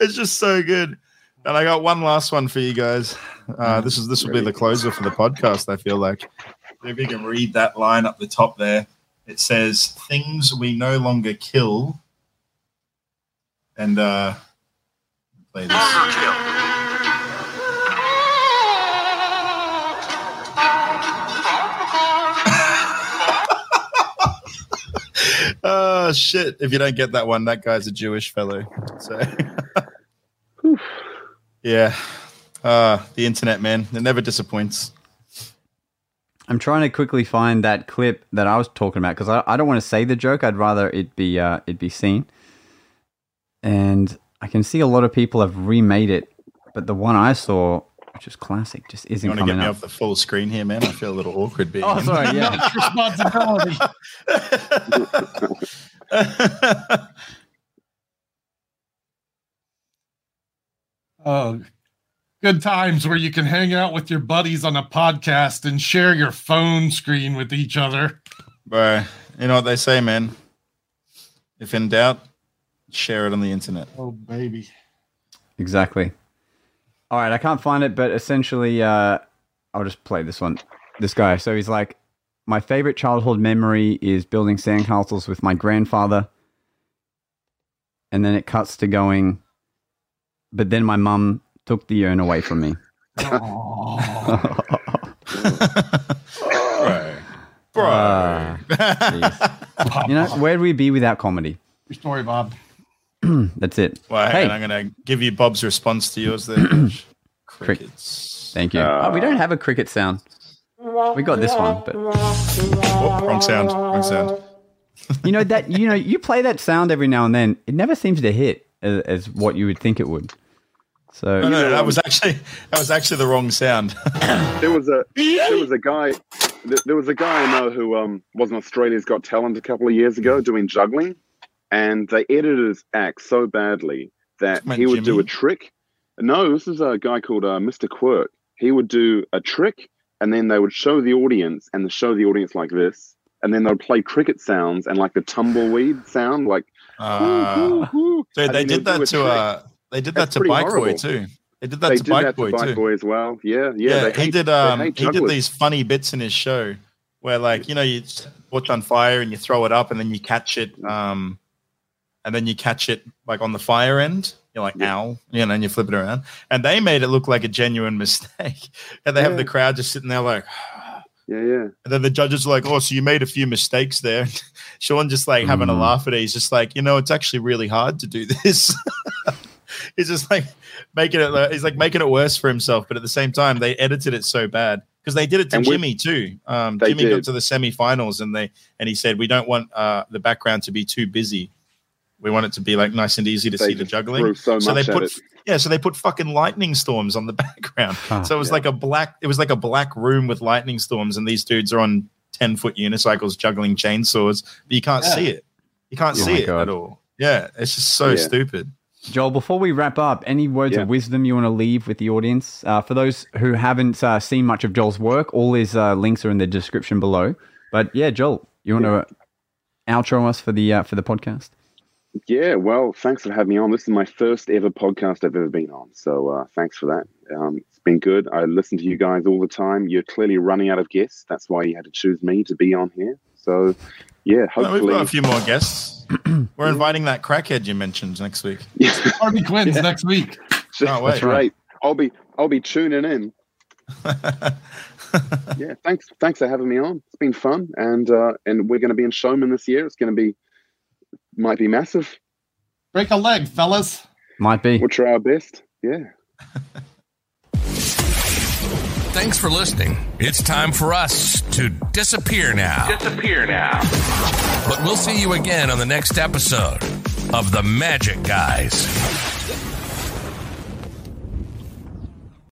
it's just so good. And I got one last one for you guys. Uh, this is this will be the closer for the podcast. I feel like if you can read that line up the top there, it says "things we no longer kill." And uh, play this. Oh shit! If you don't get that one, that guy's a Jewish fellow. So, yeah, uh, the internet, man, it never disappoints. I'm trying to quickly find that clip that I was talking about because I, I don't want to say the joke. I'd rather it be uh, it be seen. And I can see a lot of people have remade it, but the one I saw, which is classic, just isn't You want to get me up. off the full screen here, man? I feel a little awkward being. Oh, sorry. Yeah. responsibility. Oh, good times where you can hang out with your buddies on a podcast and share your phone screen with each other. But you know what they say, man? If in doubt, share it on the internet. Oh, baby. Exactly. All right, I can't find it, but essentially, uh, I'll just play this one. This guy. So he's like, my favorite childhood memory is building sandcastles with my grandfather. And then it cuts to going, but then my mum took the urn away from me. Oh, Bro. Bro. Ah, you know, where'd we be without comedy? your story, Bob. That's it. well, hey, and I'm going to give you Bob's response to yours there. Crickets. thank you. oh, we don't have a cricket sound. We got this one, but Oh, wrong sound. Wrong sound. you know that you know you play that sound every now and then. It never seems to hit as, as what you would think it would. So No, no, that was actually that was actually the wrong sound. There was a there was a guy there was a guy I know who um, was in Australia's Got Talent a couple of years ago doing juggling, and they edited his act so badly that he would do a trick. No, this is a guy called uh, Mr. Quirk. He would do a trick, and then they would show the audience, and they show the audience like this, and then they would play cricket sounds and like the tumbleweed sound, like. Uh, woo, so and they did they'll do that a to trick. They did that to Bike Boy too. They did that They to did Bike that Boy to Bike too. Boy as well. Yeah, yeah. Yeah, he hate- did. Um, he did these funny bits in his show where, like, you know, you put on fire and you throw it up, and then you catch it. Um, and then you catch it like on the fire end. You're like, ow, you know, and you flip it around. And they made it look like a genuine mistake. and they have the crowd just sitting there like, Yeah, yeah. and then the judges are like, oh, so you made a few mistakes there. Sean just like having a Mm. laugh at it. He's just like, you know, it's actually really hard to do this. he's just like making it. He's like making it worse for himself, but at the same time, they edited it so bad because they did it to And we- Jimmy too. Um, They Jimmy got to the semifinals, and they and he said, we don't want uh, the background to be too busy. We want it to be like nice and easy to They see the juggling. so So they put it. yeah, so they put fucking lightning storms on the background. Ah, so it was yeah. like a black. It was like a black room with lightning storms, and these dudes are on ten foot unicycles juggling chainsaws, but you can't Yeah. see it. You can't Oh see it God. at all. Yeah, it's just so Yeah. stupid. Joel, before we wrap up, any words Yeah. of wisdom you want to leave with the audience? Uh, for those who haven't uh, seen much of Joel's work, all his uh, links are in the description below. But yeah, Joel, you want to outro us for the uh, for the podcast? Yeah, well, thanks for having me on. This is my first ever podcast I've ever been on. So uh, thanks for that. Um, it's been good. I listen to you guys all the time. You're clearly running out of guests. That's why you had to choose me to be on here. So, yeah, No, we've got a few more guests. We're inviting that crackhead you mentioned next week. Harley Quinn's next week. Can't wait. That's right. I'll be I'll be tuning in. Yeah, thanks thanks for having me on. It's been fun, and uh, and we're going to be in Showmen this year. It's going to be might be massive. Break a leg, fellas. Might be. We'll try our best. Yeah. Thanks for listening. It's time for us to disappear now. Disappear now. But we'll see you again on the next episode of The Magic Guys.